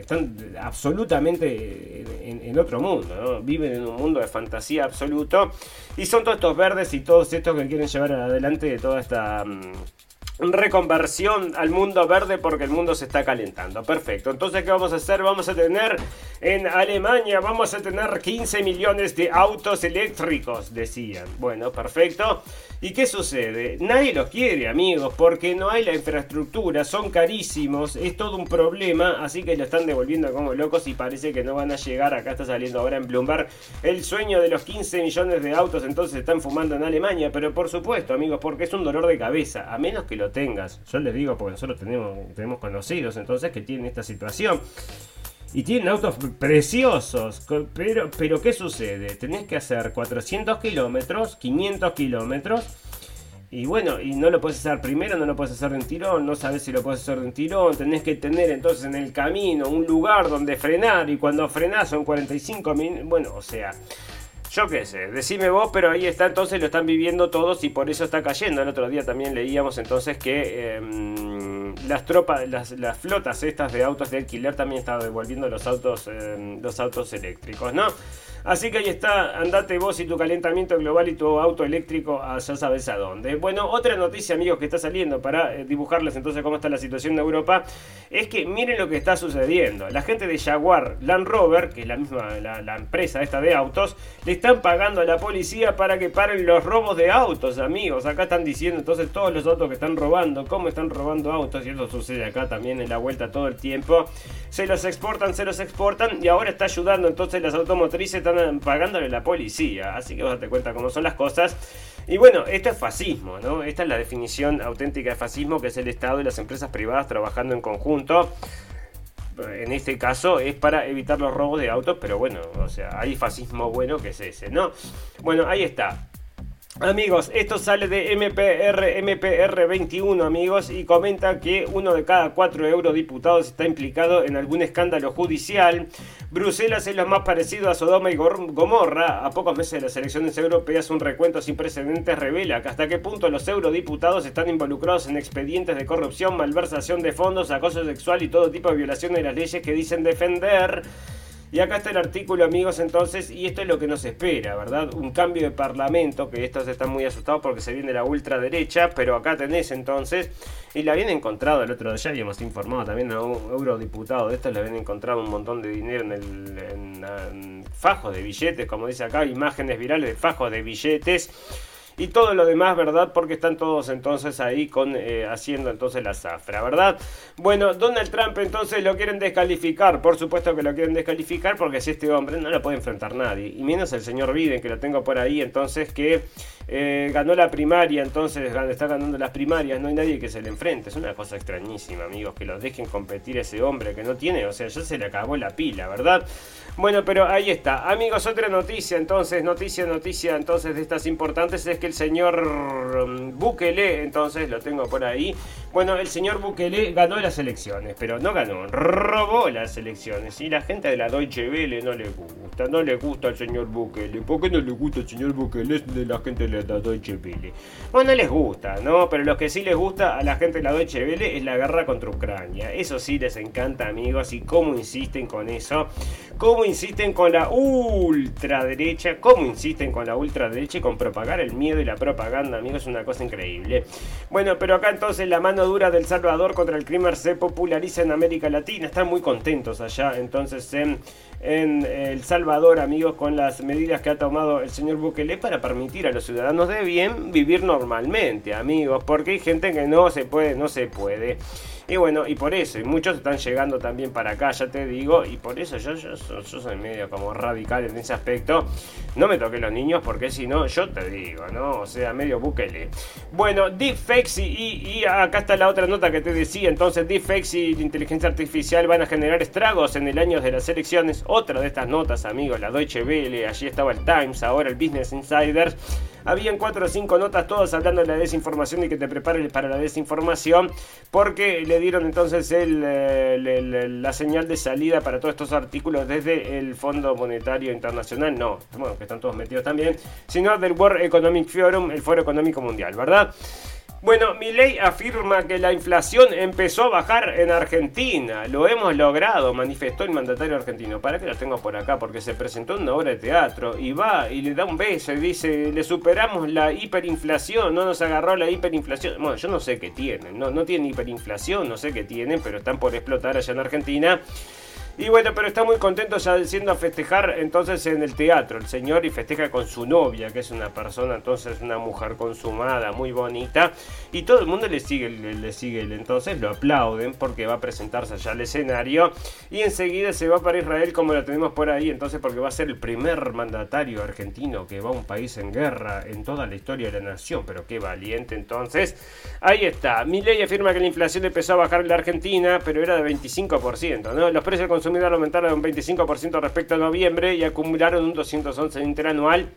están absolutamente en, otro mundo, viven en un mundo de fantasía absoluto y son todos estos verdes y todos estos que quieren llevar adelante toda esta... Mm, reconversión al mundo verde porque el mundo se está calentando. Perfecto. Entonces, ¿qué vamos a hacer? Vamos a tener en Alemania, vamos a tener 15 millones de autos eléctricos, decían. Bueno, perfecto. ¿Y qué sucede? Nadie los quiere, amigos, porque no hay la infraestructura, son carísimos, es todo un problema, así que lo están devolviendo como locos y parece que no van a llegar. Acá está saliendo ahora en Bloomberg el sueño de los 15 millones de autos, entonces están fumando en Alemania, pero por supuesto, amigos, porque es un dolor de cabeza, a menos que tengas. Yo les digo porque nosotros tenemos, tenemos conocidos entonces que tienen esta situación. Y tienen autos preciosos. Pero, pero ¿qué sucede? Tenés que hacer 400 kilómetros, 500 kilómetros. Y bueno, y no lo puedes hacer primero, no lo puedes hacer de un tirón, no sabes si lo puedes hacer de un tirón. Tenés que tener entonces en el camino un lugar donde frenar. Y cuando frenás son 45 minutos. Bueno, o sea, yo qué sé, decime vos, pero ahí está, entonces lo están viviendo todos y por eso está cayendo. El otro día también leíamos entonces que em, las tropas, las, flotas estas de autos de alquiler también estaban devolviendo los autos, em, los autos eléctricos, ¿no? Así que ahí está, andate vos y tu calentamiento global y tu auto eléctrico, a, ya sabes a dónde. Bueno, otra noticia, amigos, que está saliendo para eh, dibujarles entonces cómo está la situación de Europa, es que miren lo que está sucediendo. La gente de Jaguar Land Rover, que es la misma, la, empresa esta de autos, le están pagando a la policía para que paren los robos de autos, amigos. Acá están diciendo entonces todos los autos que están robando, cómo están robando autos, y eso sucede acá también en la vuelta todo el tiempo. Se los exportan, se los exportan, y ahora está ayudando entonces las automotrices pagándole la policía. Así que vos date cuenta cómo son las cosas. Y bueno, esto es fascismo, ¿no? Esta es la definición auténtica de fascismo, que es el Estado y las empresas privadas trabajando en conjunto. En este caso es para evitar los robos de autos, pero bueno, o sea, hay fascismo bueno que es ese, ¿no? Bueno, ahí está. Amigos, esto sale de MPR, MPR21, amigos, y comenta que uno de cada cuatro eurodiputados está implicado en algún escándalo judicial. Bruselas es lo más parecido a Sodoma y Gomorra. A pocos meses de las elecciones europeas, un recuento sin precedentes revela que hasta qué punto los eurodiputados están involucrados en expedientes de corrupción, malversación de fondos, acoso sexual y todo tipo de violaciones de las leyes que dicen defender. Y acá está el artículo, amigos, entonces, y esto es lo que nos espera, ¿verdad? Un cambio de parlamento, que estos están muy asustados porque se viene la ultraderecha, pero acá tenés entonces, y la habían encontrado el otro día, habíamos informado también a un eurodiputado de estos, le habían encontrado un montón de dinero en, el, en fajos de billetes, como dice acá, imágenes virales de fajos de billetes y todo lo demás, ¿verdad? Porque están todos entonces ahí con eh, haciendo entonces la zafra, ¿verdad? Bueno, Donald Trump entonces lo quieren descalificar, por supuesto que lo quieren descalificar porque si este hombre no lo puede enfrentar nadie, y menos el señor Biden que lo tengo por ahí, entonces que eh, ganó la primaria, entonces está ganando las primarias, no hay nadie que se le enfrente, es una cosa extrañísima, amigos, que lo dejen competir ese hombre que no tiene, o sea, ya se le acabó la pila, ¿verdad? Bueno, pero ahí está. Amigos, otra noticia entonces, noticia, noticia entonces de estas importantes es que el señor um, Bukele, entonces lo tengo por ahí. Bueno, el señor Bukele ganó las elecciones, pero no ganó, robó las elecciones. Y la gente de la Deutsche Welle no le gusta, no le gusta al señor Bukele. ¿Por qué no le gusta al señor Bukele? De la gente de la Deutsche Welle. Bueno, no les gusta, ¿no? Pero lo que sí les gusta a la gente de la Deutsche Welle es la guerra contra Ucrania. Eso sí les encanta, amigos, y cómo insisten con eso cómo insisten con la ultraderecha, cómo insisten con la ultraderecha y con propagar el miedo y la propaganda, amigos, es una cosa increíble. Bueno, pero acá entonces la mano dura del Salvador contra el crimen se populariza en América Latina, están muy contentos allá entonces en, en El Salvador, amigos, con las medidas que ha tomado el señor Bukele para permitir a los ciudadanos de bien vivir normalmente, amigos, porque hay gente que no se puede, no se puede. Y bueno, y por eso, y muchos están llegando también para acá, ya te digo, y por eso yo, yo, soy medio como radical en ese aspecto. No me toqué los niños porque si no, yo te digo, ¿no? O sea, medio búquele. Bueno, deepfakes y, y acá está la otra nota que te decía. Entonces, deepfakes y inteligencia artificial van a generar estragos en el año de las elecciones. Otra de estas notas, amigos, la Deutsche Welle, allí estaba el Times, ahora el Business Insiders. Habían cuatro o cinco notas, todos hablando de la desinformación y que te prepares para la desinformación, porque le dieron entonces el, la señal de salida para todos estos artículos desde el Fondo Monetario Internacional, no, bueno, que están todos metidos también, sino del World Economic Forum, el Foro Económico Mundial, ¿verdad? Bueno, mi ley afirma que la inflación empezó a bajar en Argentina. Lo hemos logrado, manifestó el mandatario argentino. ¿Para que lo tengo por acá? Porque se presentó una obra de teatro y va y le da un beso y dice, le superamos la hiperinflación, no nos agarró la hiperinflación. Bueno, yo no sé qué tienen, no, no tienen hiperinflación, no sé qué tienen, pero están por explotar allá en Argentina. Y bueno, pero está muy contento ya siendo a festejar entonces en el teatro el señor y festeja con su novia, que es una persona entonces una mujer consumada, muy bonita. Y todo el mundo le sigue, le, sigue, entonces lo aplauden porque va a presentarse allá al escenario. Y enseguida se va para Israel como lo tenemos por ahí, entonces porque va a ser el primer mandatario argentino que va a un país en guerra en toda la historia de la nación. Pero qué valiente entonces. Ahí está. Mi ley afirma que la inflación empezó a bajar en la Argentina, pero era de 25%. ¿no? Los precios consumidor aumentaron un 25% respecto a noviembre y acumularon un 211 interanual.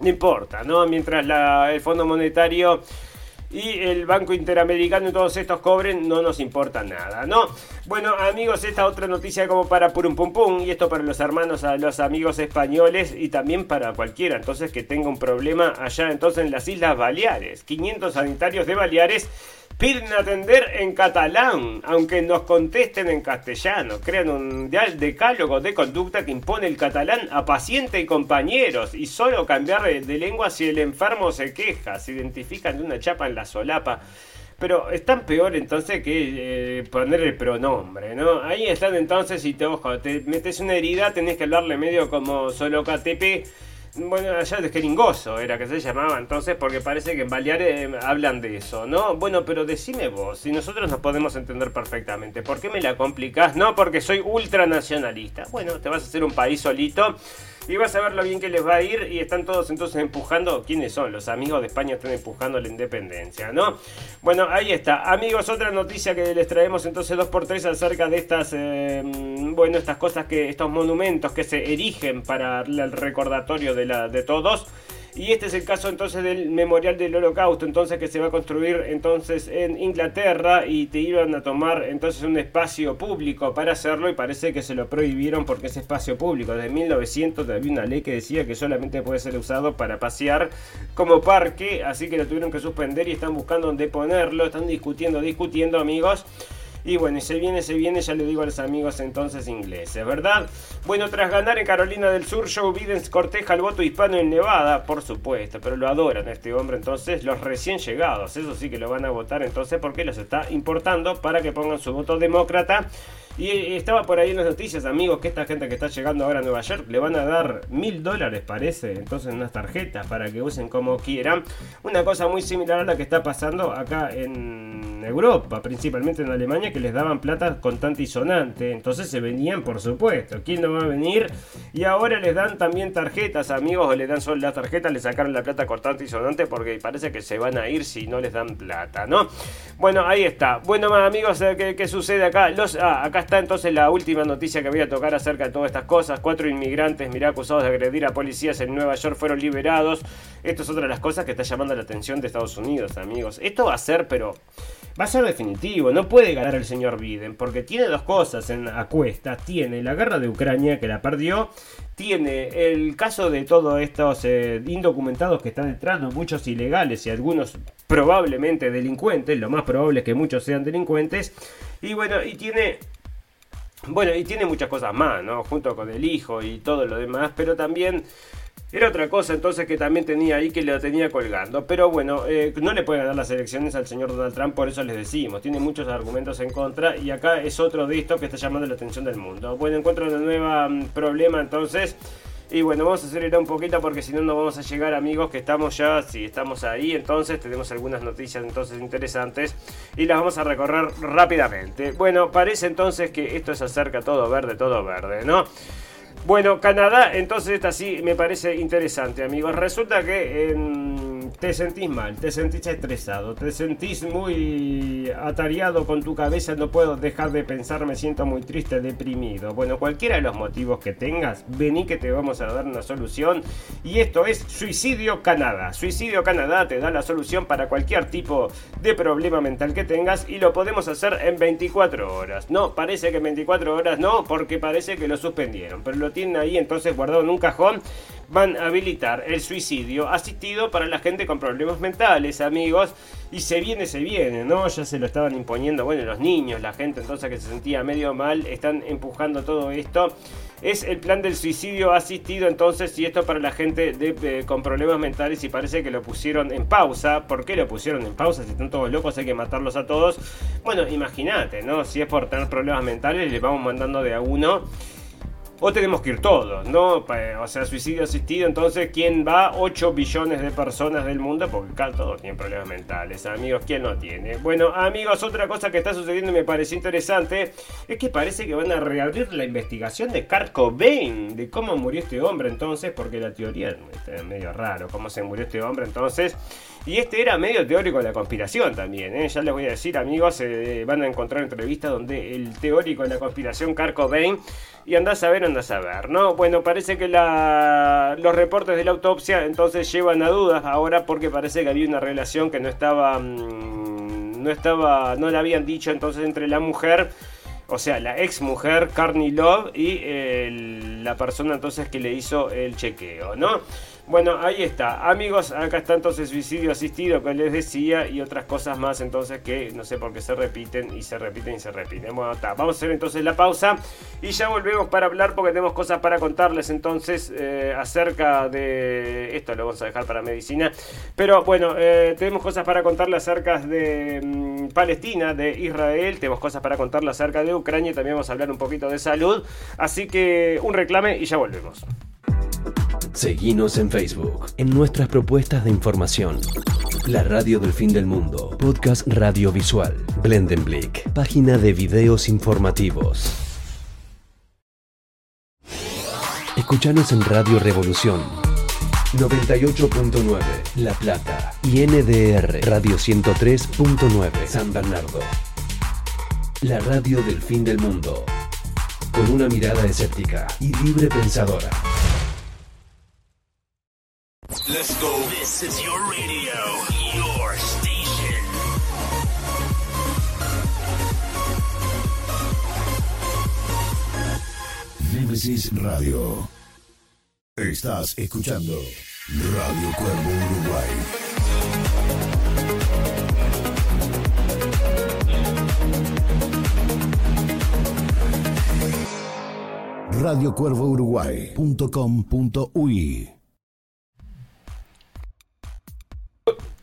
No importa, ¿no? Mientras el Fondo Monetario y el Banco Interamericano y todos estos cobren, no nos importa nada, ¿no? Bueno, amigos, esta otra noticia como para Purum Pum Pum, y esto para los hermanos, a los amigos españoles y también para cualquiera, entonces que tenga un problema allá entonces en las Islas Baleares. 500 sanitarios de Baleares piden atender en catalán, aunque nos contesten en castellano. Crean un decálogo de conducta que impone el catalán a paciente y compañeros y solo cambiar de lengua si el enfermo se queja, se identifican de una chapa en la solapa. Pero es tan peor entonces que eh, poner el pronombre, ¿no? Ahí están entonces y te, ojo, te metes una herida, tenés que hablarle medio como solo KTP bueno, allá de jeringoso era que se llamaba entonces, porque parece que en Baleares eh, hablan de eso, ¿no? Bueno, pero decime vos, si nosotros nos podemos entender perfectamente, ¿por qué me la complicás? No, porque soy ultranacionalista. Bueno, te vas a hacer un país solito y vas a ver lo bien que les va a ir y están todos entonces empujando. ¿Quiénes son? Los amigos de España están empujando la independencia, ¿no? Bueno, ahí está. Amigos, otra noticia que les traemos entonces dos por tres acerca de estas, eh, bueno, estas cosas que, estos monumentos que se erigen para el recordatorio de, la, de todos. Y este es el caso entonces del memorial del holocausto, entonces que se va a construir entonces en Inglaterra y te iban a tomar entonces un espacio público para hacerlo y parece que se lo prohibieron porque es espacio público. Desde 1900 había una ley que decía que solamente puede ser usado para pasear como parque, así que lo tuvieron que suspender y están buscando dónde ponerlo, están discutiendo, discutiendo amigos. Y bueno, y se viene, se viene, ya le digo a los amigos entonces ingleses, ¿verdad? Bueno, tras ganar en Carolina del Sur, Joe Biden corteja el voto hispano en Nevada, por supuesto, pero lo adoran a este hombre entonces, los recién llegados, eso sí que lo van a votar entonces porque los está importando para que pongan su voto demócrata. Y estaba por ahí en las noticias, amigos, que esta gente que está llegando ahora a Nueva York le van a dar mil dólares, parece, entonces unas tarjetas para que usen como quieran. Una cosa muy similar a la que está pasando acá en Europa, principalmente en Alemania, que les daban plata contante y sonante. Entonces se venían, por supuesto. ¿Quién no va a venir? Y ahora les dan también tarjetas, amigos, o le dan solo las tarjetas, le sacaron la plata cortante y sonante porque parece que se van a ir si no les dan plata, ¿no? Bueno, ahí está. Bueno, más amigos, ¿qué, qué sucede acá? Los, ah, acá entonces la última noticia que voy a tocar acerca de todas estas cosas. Cuatro inmigrantes, mirá, acusados de agredir a policías en Nueva York fueron liberados. Esto es otra de las cosas que está llamando la atención de Estados Unidos, amigos. Esto va a ser, pero va a ser definitivo. No puede ganar el señor Biden porque tiene dos cosas en acuesta. Tiene la guerra de Ucrania que la perdió. Tiene el caso de todos estos eh, indocumentados que están entrando, muchos ilegales y algunos probablemente delincuentes. Lo más probable es que muchos sean delincuentes. Y bueno, y tiene bueno, y tiene muchas cosas más, ¿no? Junto con el hijo y todo lo demás, pero también era otra cosa entonces que también tenía ahí que lo tenía colgando. Pero bueno, eh, no le pueden dar las elecciones al señor Donald Trump, por eso les decimos. Tiene muchos argumentos en contra y acá es otro de estos que está llamando la atención del mundo. Bueno, encuentro un nuevo mm, problema entonces y bueno, vamos a acelerar un poquito porque si no no vamos a llegar amigos que estamos ya, si estamos ahí, entonces tenemos algunas noticias entonces interesantes y las vamos a recorrer rápidamente. Bueno, parece entonces que esto es acerca todo verde, todo verde, ¿no? Bueno, Canadá, entonces esta sí me parece interesante, amigos. Resulta que te sentís mal, te sentís estresado, te sentís muy atareado con tu cabeza, no puedo dejar de pensar, me siento muy triste, deprimido. Bueno, cualquiera de los motivos que tengas, vení que te vamos a dar una solución. Y esto es Suicidio Canadá. Suicidio Canadá te da la solución para cualquier tipo de problema mental que tengas y lo podemos hacer en 24 horas. No, parece que en 24 horas no, porque parece que lo suspendieron, pero lo tienen ahí entonces guardado en un cajón van a habilitar el suicidio asistido para la gente con problemas mentales, amigos. Y se viene, se viene, ¿no? Ya se lo estaban imponiendo, bueno, los niños, la gente entonces que se sentía medio mal, están empujando todo esto. Es el plan del suicidio asistido entonces y esto para la gente de, con problemas mentales y parece que lo pusieron en pausa. ¿Por qué lo pusieron en pausa? Si están todos locos hay que matarlos a todos. Bueno, imagínate, ¿no? Si es por tener problemas mentales, les vamos mandando de a uno o tenemos que ir todos, ¿no? O sea, suicidio asistido, entonces, ¿quién va? 8 billones de personas del mundo, porque acá todos tienen problemas mentales, amigos, ¿quién no tiene? Bueno, amigos, otra cosa que está sucediendo y me pareció interesante es que parece que van a reabrir la investigación de Kurt Cobain, de cómo murió este hombre entonces, porque la teoría es medio raro, cómo se murió este hombre entonces. Y este era medio teórico de la conspiración también, ¿eh? ya les voy a decir amigos, eh, van a encontrar entrevistas donde el teórico de la conspiración, Kurt Cobain, y andás a ver, andás a ver, ¿no? Bueno, parece que la, los reportes de la autopsia entonces llevan a dudas ahora porque parece que había una relación que no estaba, mm, no estaba, no la habían dicho entonces entre la mujer o sea, la ex mujer Carney Love y la persona entonces que le hizo el chequeo, ¿no? Bueno, ahí está. Amigos, acá está entonces suicidio asistido que les decía y otras cosas más entonces que no sé por qué se repiten y se repiten y se repiten. Bueno, está. Vamos a hacer entonces la pausa y ya volvemos para hablar porque tenemos cosas para contarles entonces eh, acerca de... Esto lo vamos a dejar para medicina. Pero bueno, eh, tenemos cosas para contarles acerca de mm, Palestina, de Israel. Tenemos cosas para contarles acerca de Ucrania y también vamos a hablar un poquito de salud. Así que un reclame y ya volvemos. Seguinos en Facebook, en nuestras propuestas de información. La Radio del Fin del Mundo, podcast radiovisual, Blendenblick, página de videos informativos. Escuchanos en Radio Revolución 98.9 La Plata y NDR Radio 103.9 San Bernardo. La radio del fin del mundo, con una mirada escéptica y libre pensadora. Let's go. This is your radio, your station. Nemesis Radio. Estás escuchando Radio Cuervo Uruguay. radiocuervouruguay.com.uy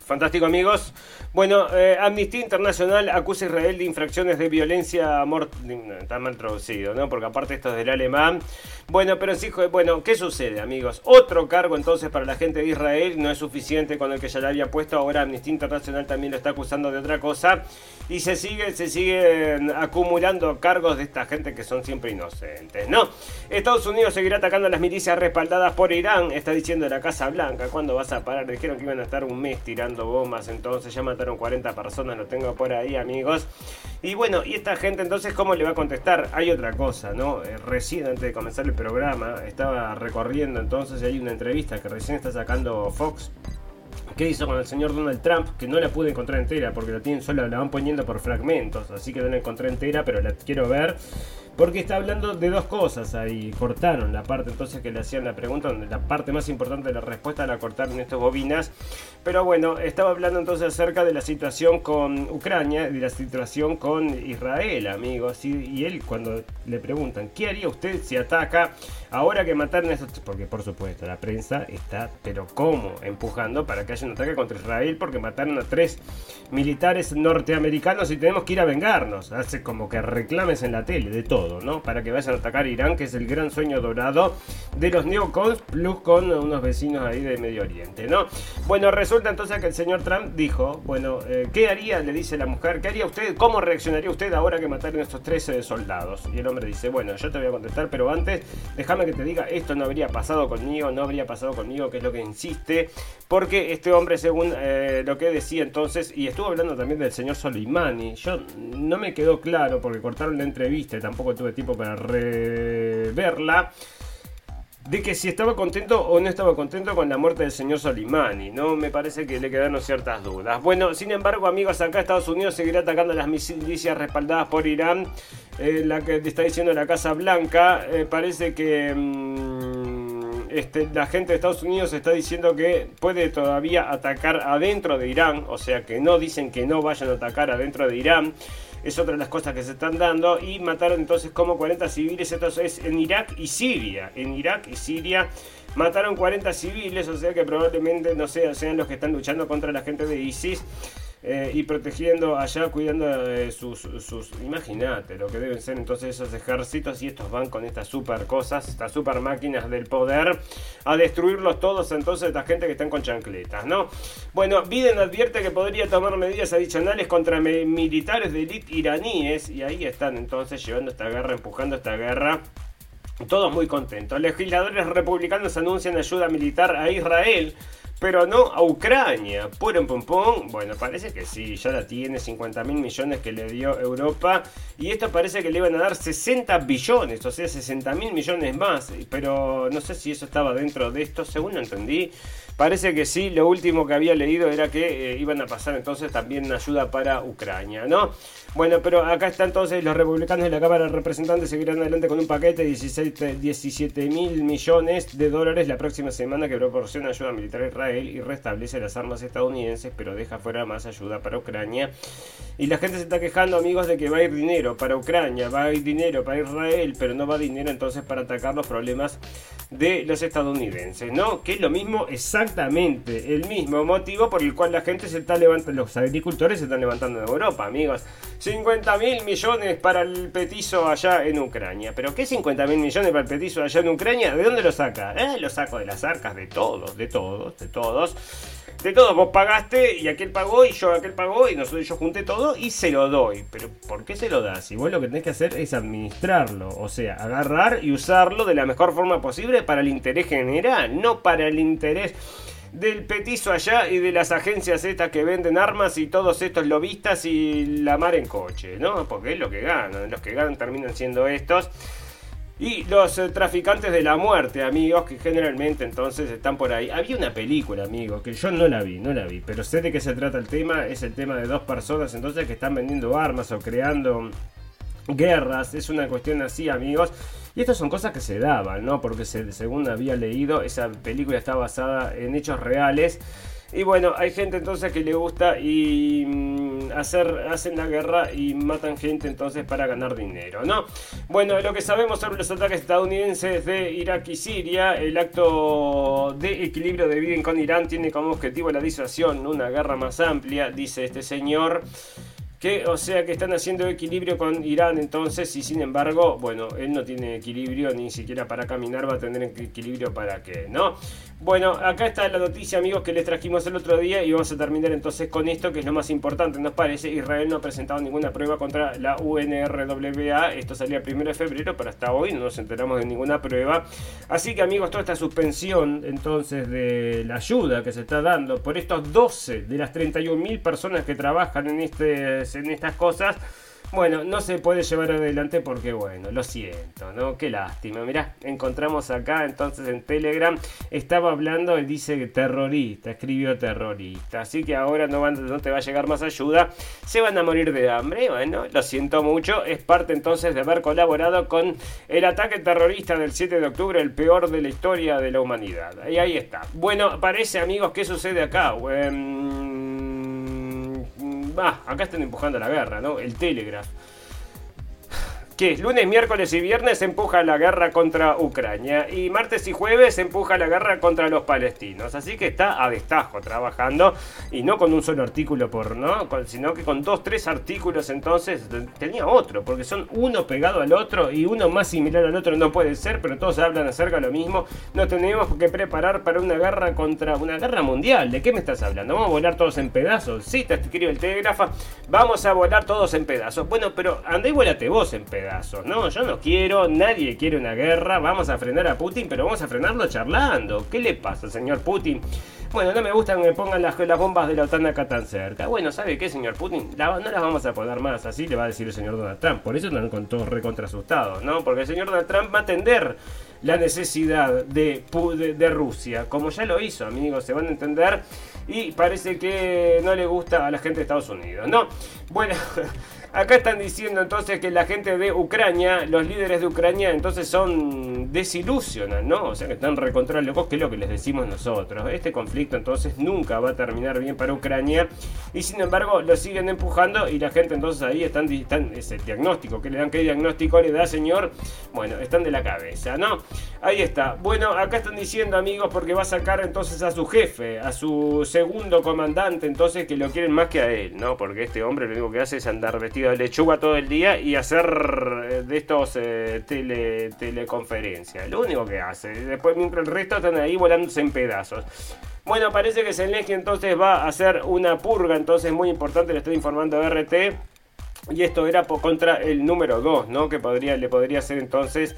Fantástico amigos. Bueno, eh, Amnistía Internacional acusa a Israel de infracciones de violencia Está mal traducido, ¿no? Porque aparte esto es del alemán. Bueno, pero sí, bueno, ¿qué sucede, amigos? Otro cargo entonces para la gente de Israel no es suficiente con el que ya le había puesto. Ahora Amnistía Internacional también lo está acusando de otra cosa. Y se sigue, se siguen acumulando cargos de esta gente que son siempre inocentes, ¿no? Estados Unidos seguirá atacando a las milicias respaldadas por Irán, está diciendo la Casa Blanca. ¿Cuándo vas a parar? Dijeron que iban a estar un mes tirando bombas, entonces ya mataron 40 personas, lo tengo por ahí, amigos. Y bueno, ¿y esta gente entonces cómo le va a contestar? Hay otra cosa, ¿no? Eh, recién antes de comenzar el programa estaba recorriendo entonces hay una entrevista que recién está sacando Fox ¿Qué hizo con el señor Donald Trump? Que no la pude encontrar entera porque la tienen solo, la van poniendo por fragmentos. Así que no la encontré entera, pero la quiero ver. Porque está hablando de dos cosas ahí. Cortaron la parte entonces que le hacían la pregunta, donde la parte más importante de la respuesta la cortaron estas bobinas. Pero bueno, estaba hablando entonces acerca de la situación con Ucrania y de la situación con Israel, amigos. Y, él, cuando le preguntan, ¿qué haría usted si ataca ahora que mataron a esos.? Porque por supuesto, la prensa está, pero ¿cómo? Empujando para que haya un ataque contra Israel porque mataron a tres militares norteamericanos y tenemos que ir a vengarnos. Hace como que reclames en la tele de todo. Para que vayan a atacar Irán, que es el gran sueño dorado de los neocons, plus con unos vecinos ahí de Medio Oriente, ¿no? Bueno, resulta entonces que el señor Trump dijo, bueno, eh, ¿qué haría? Le dice la mujer, ¿qué haría usted? ¿Cómo reaccionaría usted ahora que mataron a estos 13 soldados? Y el hombre dice, bueno, yo te voy a contestar, pero antes, déjame que te diga, esto no habría pasado conmigo, no habría pasado conmigo, que es lo que insiste, porque este hombre, según eh, lo que decía entonces, y estuvo hablando también del señor Soleimani, yo no me quedó claro porque cortaron la entrevista y tampoco tuve tiempo para reverla de que si estaba contento o no estaba contento con la muerte del señor Soleimani, ¿no? Me parece que le quedaron ciertas dudas. Bueno, sin embargo, amigos, acá Estados Unidos seguirá atacando las milicias respaldadas por Irán, eh, la que está diciendo la Casa Blanca, eh, parece que... Mm, este, la gente de Estados Unidos está diciendo que puede todavía atacar adentro de Irán, o sea que no dicen que no vayan a atacar adentro de Irán. Es otra de las cosas que se están dando. Y mataron entonces como 40 civiles. Esto es en Irak y Siria. En Irak y Siria mataron 40 civiles. O sea que probablemente no sean, sean los que están luchando contra la gente de ISIS. Eh, y protegiendo allá, cuidando de sus, sus imagínate lo que deben ser entonces esos ejércitos y estos van con estas super cosas, estas super máquinas del poder a destruirlos todos entonces esta gente que están con chancletas, ¿no? Bueno, Biden advierte que podría tomar medidas adicionales contra militares de élite iraníes y ahí están entonces llevando esta guerra, empujando esta guerra. Todos muy contentos. Legisladores republicanos anuncian ayuda militar a Israel, pero no a Ucrania. Purum pum pum. Bueno, parece que sí, ya la tiene, 50 mil millones que le dio Europa. Y esto parece que le iban a dar 60 billones, o sea, 60 mil millones más. Pero no sé si eso estaba dentro de esto, según lo entendí. Parece que sí, lo último que había leído era que eh, iban a pasar entonces también ayuda para Ucrania, ¿no? Bueno, pero acá está entonces los republicanos de la Cámara de Representantes seguirán adelante con un paquete de 16 17 mil millones de dólares la próxima semana que proporciona ayuda militar a y restablece las armas estadounidenses, pero deja fuera más ayuda para Ucrania. Y la gente se está quejando, amigos, de que va a ir dinero para Ucrania, va a ir dinero para Israel, pero no va dinero entonces para atacar los problemas de los estadounidenses, ¿no? Que es lo mismo, exactamente el mismo motivo por el cual la gente se está levantando, los agricultores se están levantando en Europa, amigos. 50 mil millones para el petizo allá en Ucrania. ¿Pero qué 50 mil millones para el petizo allá en Ucrania? ¿De dónde lo saca? Eh, lo saco de las arcas de todos, de todos, de todos. De todos, vos pagaste y aquel pagó y yo aquel pagó y nosotros yo junté todo y se lo doy. Pero ¿por qué se lo das? Y vos lo que tenés que hacer es administrarlo, o sea, agarrar y usarlo de la mejor forma posible para el interés general, no para el interés del petizo allá y de las agencias estas que venden armas y todos estos lobistas y la mar en coche, ¿no? Porque es lo que ganan, los que ganan terminan siendo estos. Y los eh, traficantes de la muerte, amigos, que generalmente entonces están por ahí. Había una película, amigos, que yo no la vi, no la vi, pero sé de qué se trata el tema. Es el tema de dos personas entonces que están vendiendo armas o creando guerras. Es una cuestión así, amigos. Y estas son cosas que se daban, ¿no? Porque se- según había leído, esa película está basada en hechos reales. Y bueno, hay gente entonces que le gusta y mm, hacer, hacen la guerra y matan gente entonces para ganar dinero, ¿no? Bueno, lo que sabemos sobre los ataques estadounidenses de Irak y Siria, el acto de equilibrio de Biden con Irán tiene como objetivo la disuasión, una guerra más amplia, dice este señor. Que, o sea, que están haciendo equilibrio con Irán entonces y sin embargo, bueno, él no tiene equilibrio ni siquiera para caminar, va a tener equilibrio para qué, ¿no? Bueno, acá está la noticia, amigos, que les trajimos el otro día y vamos a terminar entonces con esto, que es lo más importante, nos parece. Israel no ha presentado ninguna prueba contra la UNRWA, esto salía el 1 de febrero, pero hasta hoy no nos enteramos de ninguna prueba. Así que, amigos, toda esta suspensión entonces de la ayuda que se está dando por estos 12 de las 31.000 personas que trabajan en, este, en estas cosas, bueno, no se puede llevar adelante porque, bueno, lo siento, ¿no? Qué lástima. Mirá, encontramos acá entonces en Telegram, estaba hablando, él dice terrorista, escribió terrorista, así que ahora no, van, no te va a llegar más ayuda, se van a morir de hambre, bueno, lo siento mucho, es parte entonces de haber colaborado con el ataque terrorista del 7 de octubre, el peor de la historia de la humanidad. Y ahí está. Bueno, parece amigos, ¿qué sucede acá? Em, Ah, acá están empujando la guerra, ¿no? El Telegraph. Que lunes, miércoles y viernes empuja la guerra contra Ucrania y martes y jueves empuja la guerra contra los palestinos. Así que está a destajo trabajando y no con un solo artículo por, sino que con dos, tres artículos entonces tenía otro, porque son uno pegado al otro y uno más similar al otro no puede ser, pero todos hablan acerca de lo mismo. No tenemos que preparar para una guerra contra una guerra mundial. ¿De qué me estás hablando? ¿Vamos a volar todos en pedazos? Sí, te escribe el telegrafa. Vamos a volar todos en pedazos. Bueno, pero andá y vuélate vos en pedazos. No, yo no quiero, nadie quiere una guerra. Vamos a frenar a Putin, pero vamos a frenarlo charlando. ¿Qué le pasa, señor Putin? Bueno, no me gusta que me pongan las, las bombas de la OTAN acá tan cerca. Bueno, ¿sabe qué, señor Putin? No las vamos a poner más, así le va a decir el señor Donald Trump. Por eso están con todos recontra asustados, ¿no? Porque el señor Donald Trump va a atender la necesidad de, de, de Rusia, como ya lo hizo, amigos, se van a entender. Y parece que no le gusta a la gente de Estados Unidos, ¿no? Bueno. Acá están diciendo entonces que la gente de Ucrania, los líderes de Ucrania, entonces son desilusionan, ¿no? O sea que están recontra locos, que es lo que les decimos nosotros. Este conflicto entonces nunca va a terminar bien para Ucrania y sin embargo lo siguen empujando y la gente entonces ahí están, están ese diagnóstico, que le dan qué diagnóstico le da señor, bueno, están de la cabeza, ¿no? Ahí está. Bueno, acá están diciendo amigos porque va a sacar entonces a su jefe, a su segundo comandante, entonces que lo quieren más que a él, ¿no? Porque este hombre lo único que hace es andar vestido lechuga todo el día y hacer eh, de estos eh, tele, teleconferencias. Lo único que hace. Después mientras el resto están ahí volándose en pedazos. Bueno, parece que Zelensky entonces va a hacer una purga, entonces muy importante, le estoy informando a RT. Y esto era contra el número 2, ¿no? Que podría, le podría ser entonces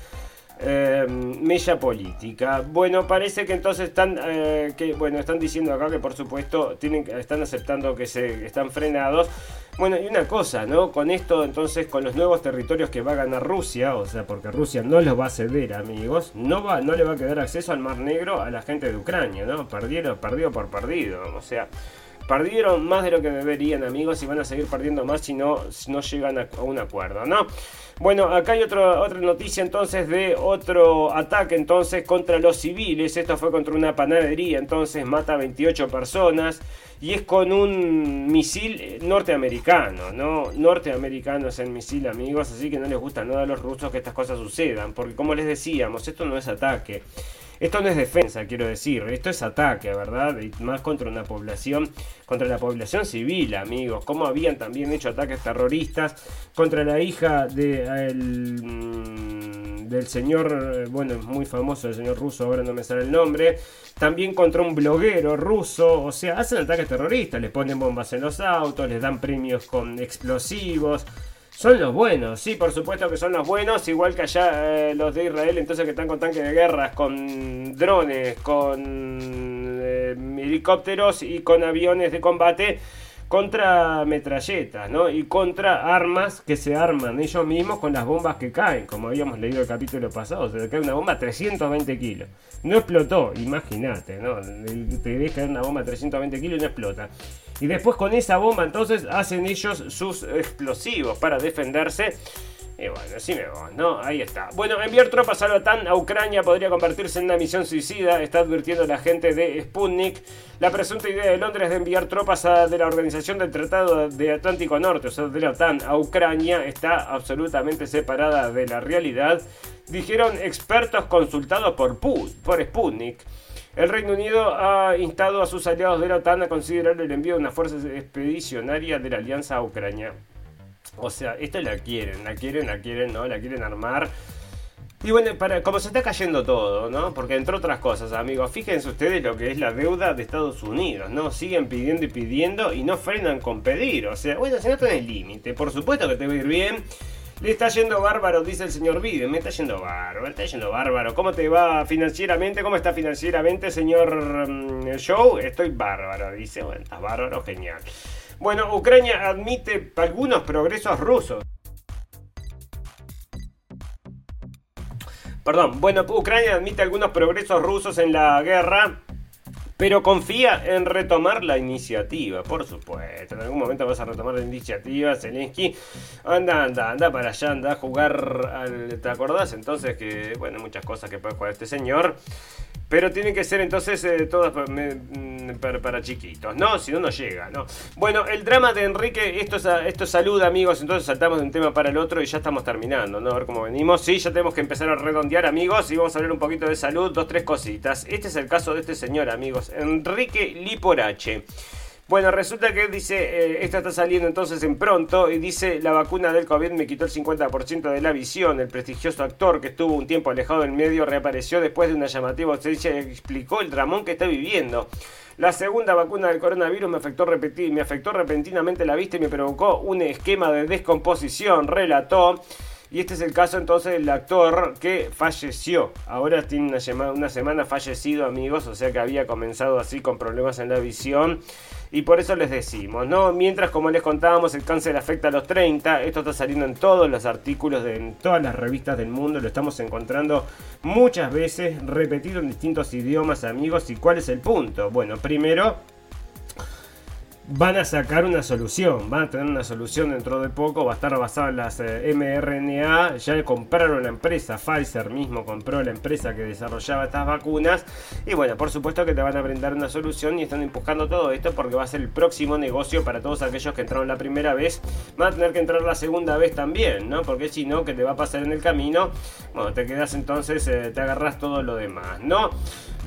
eh, mella política. Bueno, parece que entonces están, eh, bueno, están diciendo acá que por supuesto tienen, están aceptando que se están frenados. Bueno, y una cosa, ¿no? Con esto entonces, con los nuevos territorios que va a ganar Rusia, o sea, porque Rusia no los va a ceder, amigos, no, va, no le va a quedar acceso al Mar Negro a la gente de Ucrania, ¿no? Perdieron, perdido por perdido, o sea... Perdieron más de lo que deberían, amigos, y van a seguir perdiendo más si no, si no llegan a, a un acuerdo, ¿no? Bueno, acá hay otro, otra noticia entonces de otro ataque entonces contra los civiles. Esto fue contra una panadería, entonces mata a 28 personas y es con un misil norteamericano, ¿no? Norteamericano es el misil, amigos, así que no les gusta nada a los rusos que estas cosas sucedan, porque como les decíamos, esto no es ataque. Esto no es defensa, quiero decir, esto es ataque, ¿verdad? Y más contra una población, contra la población civil, amigos. Como habían también hecho ataques terroristas contra la hija de, el, mm, del señor, bueno, muy famoso, el señor ruso, ahora no me sale el nombre. También contra un bloguero ruso, o sea, hacen ataques terroristas, les ponen bombas en los autos, les dan premios con explosivos. Son los buenos, sí, por supuesto que son los buenos, igual que allá eh, los de Israel, entonces que están con tanques de guerras, con drones, con eh, helicópteros y con aviones de combate contra metralletas, ¿no? Y contra armas que se arman ellos mismos con las bombas que caen, como habíamos leído el capítulo pasado, se le cae una bomba a 320 kilos. No explotó, imagínate, ¿no? Te caer una bomba a 320 kilos y no explota. Y después con esa bomba entonces hacen ellos sus explosivos para defenderse. Y bueno, así me voy, ¿no? Ahí está. Bueno, enviar tropas a la OTAN a Ucrania podría convertirse en una misión suicida, está advirtiendo la gente de Sputnik. La presunta idea de Londres de enviar tropas de la Organización del Tratado de Atlántico Norte, o sea, de la OTAN, a Ucrania, está absolutamente separada de la realidad, dijeron expertos consultados por, por Sputnik. El Reino Unido ha instado a sus aliados de la OTAN a considerar el envío de una fuerza expedicionaria de la alianza a Ucrania. O sea, esto la quieren, la quieren, la quieren, ¿no? La quieren armar. Y bueno, para, como se está cayendo todo, ¿no? Porque entre otras cosas, amigos, fíjense ustedes lo que es la deuda de Estados Unidos, ¿no? Siguen pidiendo y pidiendo y no frenan con pedir. O sea, bueno, si no tenés límite, por supuesto que te va a ir bien. Le está yendo bárbaro, dice el señor Biden. Me está yendo bárbaro, me está yendo bárbaro. ¿Cómo te va financieramente? ¿Cómo está financieramente, señor Show? Estoy bárbaro, dice. Bueno, estás bárbaro, genial. Bueno, Ucrania admite algunos progresos rusos. Perdón, bueno, Ucrania admite algunos progresos rusos en la guerra, pero confía en retomar la iniciativa, por supuesto. En algún momento vas a retomar la iniciativa, Zelensky. Anda, anda, anda para allá, anda a jugar al. ¿Te acordás? Entonces que, bueno, muchas cosas que puede jugar este señor. Pero tienen que ser entonces eh, todas mm, para, chiquitos, ¿no? Si no, no llega, ¿no? Bueno, el drama de Enrique, esto es, esto es amigos. Entonces saltamos de un tema para el otro y ya estamos terminando, ¿no? A ver cómo venimos. Sí, ya tenemos que empezar a redondear, amigos. Y vamos a hablar un poquito de salud, dos, tres cositas. Este es el caso de este señor, amigos. Enrique Liporache. Bueno, resulta que dice, eh, esta está saliendo entonces en pronto y dice, la vacuna del COVID me quitó el 50% de la visión. El prestigioso actor que estuvo un tiempo alejado del medio reapareció después de una llamativa ausencia y explicó el dramón que está viviendo. La segunda vacuna del coronavirus me afectó, me afectó repentinamente la vista y me provocó un esquema de descomposición, relató. Y este es el caso entonces del actor que falleció. Ahora tiene una, una semana fallecido, amigos. O sea que había comenzado así con problemas en la visión. Y por eso les decimos, ¿no? Mientras, como les contábamos, el cáncer afecta a los 30. Esto está saliendo en todos los artículos de en todas las revistas del mundo. Lo estamos encontrando muchas veces, repetido en distintos idiomas, amigos. ¿Y cuál es el punto? Bueno, primero van a sacar una solución, van a tener una solución dentro de poco, va a estar basada en las eh, mRNA, ya compraron la empresa, Pfizer mismo compró la empresa que desarrollaba estas vacunas y bueno, por supuesto que te van a brindar una solución y están empujando todo esto porque va a ser el próximo negocio para todos aquellos que entraron la primera vez, van a tener que entrar la segunda vez también, ¿no? Porque si no, ¿qué te va a pasar en el camino? Bueno, te quedas entonces, eh, te agarras todo lo demás, ¿no?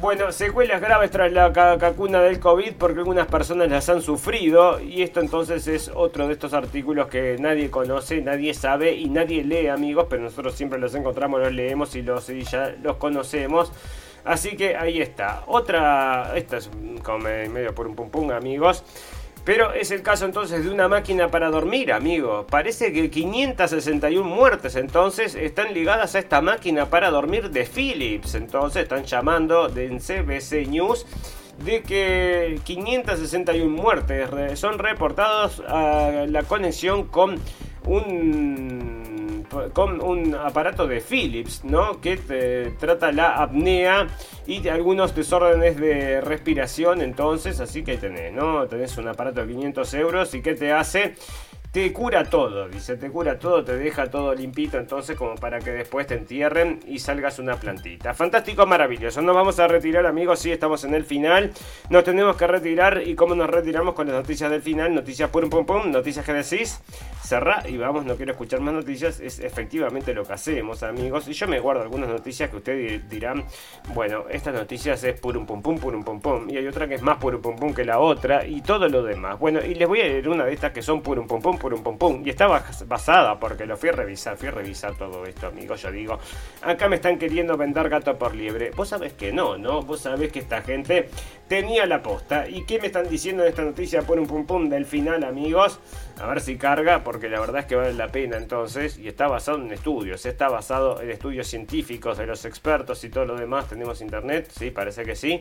Bueno, secuelas graves tras la vacuna del COVID porque algunas personas las han sufrido y esto entonces es otro de estos artículos que nadie conoce, nadie sabe y nadie lee amigos, pero nosotros siempre los encontramos, los leemos y, los, ya los conocemos. Así que ahí está. Otra, esta es como medio por un pum pum amigos. Pero es el caso entonces de una máquina para dormir, amigo. Parece que 561 muertes entonces están ligadas a esta máquina para dormir de Philips. Entonces están llamando de CBC News de que 561 muertes son reportados a la conexión con un con un aparato de Philips, ¿no? Que te trata la apnea y algunos desórdenes de respiración, entonces, así que tenés, ¿no? Tenés un aparato de 500 euros y que te hace te cura todo, dice, te cura todo, te deja todo limpito, entonces como para que después te entierren y salgas una plantita. Fantástico, maravilloso. Nos vamos a retirar, amigos, sí, estamos en el final. Nos tenemos que retirar y cómo nos retiramos con las noticias del final, noticias pum pum pum, noticias que decís, cerrá y vamos, no quiero escuchar más noticias, es efectivamente lo que hacemos, amigos. Y yo me guardo algunas noticias que ustedes dirán, bueno, estas noticias es purum pum pum, purum pum pum, y hay otra que es más purum pum pum que la otra y todo lo demás. Bueno, y les voy a leer una de estas que son purum pum pum por un pum pum. Y está basada porque lo fui a revisar, fui a revisar todo esto, amigos. Yo digo, acá me están queriendo vender gato por liebre. Vos sabés que no, ¿no? Vos sabés que esta gente tenía la posta. ¿Y qué me están diciendo en esta noticia por un pum pum del final, amigos? A ver si carga, porque la verdad es que vale la pena entonces. Y está basado en estudios, está basado en estudios científicos de los expertos y todo lo demás. Tenemos internet, sí, parece que sí.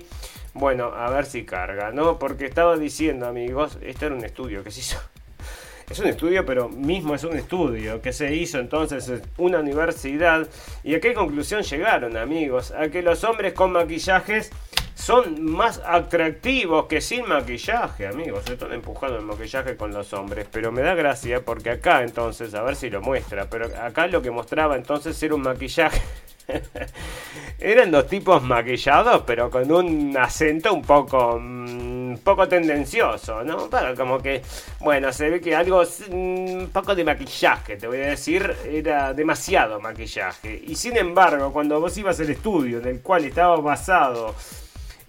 Bueno, a ver si carga, ¿no? Porque estaba diciendo, amigos, esto era un estudio que se hizo es un estudio, pero mismo es un estudio que se hizo entonces en una universidad. ¿Y a qué conclusión llegaron, amigos? A que los hombres con maquillajes son más atractivos que sin maquillaje, amigos. Se están empujando el maquillaje con los hombres. Pero me da gracia porque acá entonces, a ver si lo muestra. Pero acá lo que mostraba entonces era un maquillaje. Eran dos tipos maquillados, pero con un acento un poco. Mm, poco tendencioso, ¿no? Para como que, bueno, se ve que algo, un poco de maquillaje, te voy a decir, era demasiado maquillaje. Y sin embargo, cuando vos ibas al estudio en el cual estaba basado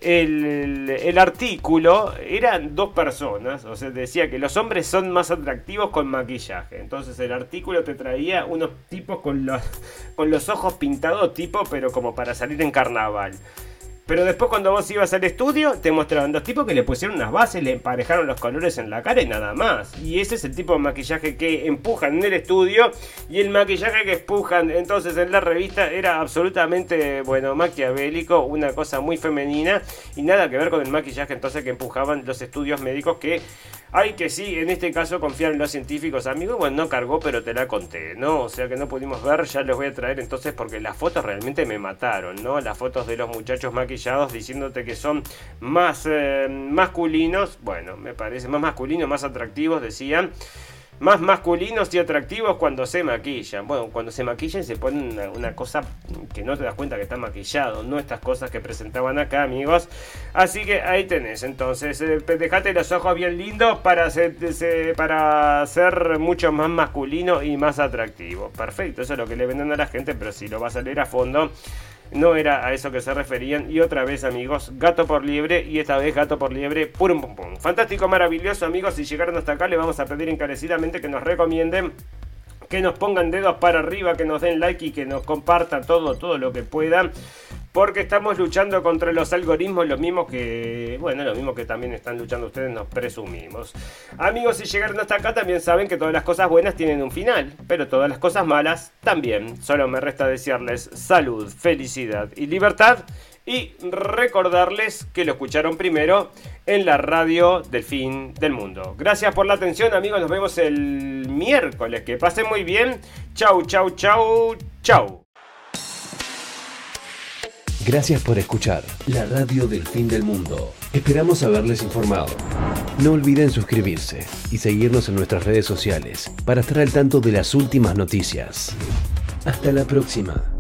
el, el, artículo eran dos personas, o sea, decía que los hombres son más atractivos con maquillaje. Entonces el artículo te traía unos tipos con los, con los ojos pintados tipo, pero como para salir en carnaval. Pero después cuando vos ibas al estudio, te mostraban dos tipos que le pusieron unas bases, le emparejaron los colores en la cara y nada más. Y ese es el tipo de maquillaje que empujan en el estudio. Y el maquillaje que empujan entonces en la revista era absolutamente, bueno, maquiavélico, una cosa muy femenina. Y nada que ver con el maquillaje entonces que empujaban los estudios médicos que hay que sí, en este caso confiar en los científicos, amigos. Bueno, no cargó, pero te la conté, ¿no? O sea que no pudimos ver, ya les voy a traer entonces porque las fotos realmente me mataron, ¿no? Las fotos de los muchachos maquillados diciéndote que son más eh, masculinos, bueno, me parece más masculinos, más atractivos, decían más masculinos y atractivos cuando se maquillan. Bueno, cuando se maquillan se ponen una, cosa que no te das cuenta que está maquillado, no estas cosas que presentaban acá, amigos. Así que ahí tenés, entonces, eh, dejate los ojos bien lindos para ser, para ser mucho más masculino y más atractivo. Perfecto, eso es lo que le venden a la gente, pero si lo vas a leer a fondo no era a eso que se referían. Y otra vez, amigos, gato por liebre. Y esta vez gato por liebre, purum pum. Fantástico, maravilloso, amigos. Si llegaron hasta acá, le vamos a pedir encarecidamente que nos recomienden que nos pongan dedos para arriba, que nos den like y que nos compartan todo, todo lo que puedan. Porque estamos luchando contra los algoritmos, lo mismo que, bueno, lo mismo que también están luchando ustedes, nos presumimos. Amigos, si llegaron hasta acá, también saben que todas las cosas buenas tienen un final, pero todas las cosas malas también. Solo me resta desearles salud, felicidad y libertad. Y recordarles que lo escucharon primero en la radio del fin del mundo. Gracias por la atención amigos, nos vemos el miércoles. Que pasen muy bien. Chau, chau, chau, chau. Gracias por escuchar la radio del fin del mundo. Esperamos haberles informado. No olviden suscribirse y seguirnos en nuestras redes sociales para estar al tanto de las últimas noticias. Hasta la próxima.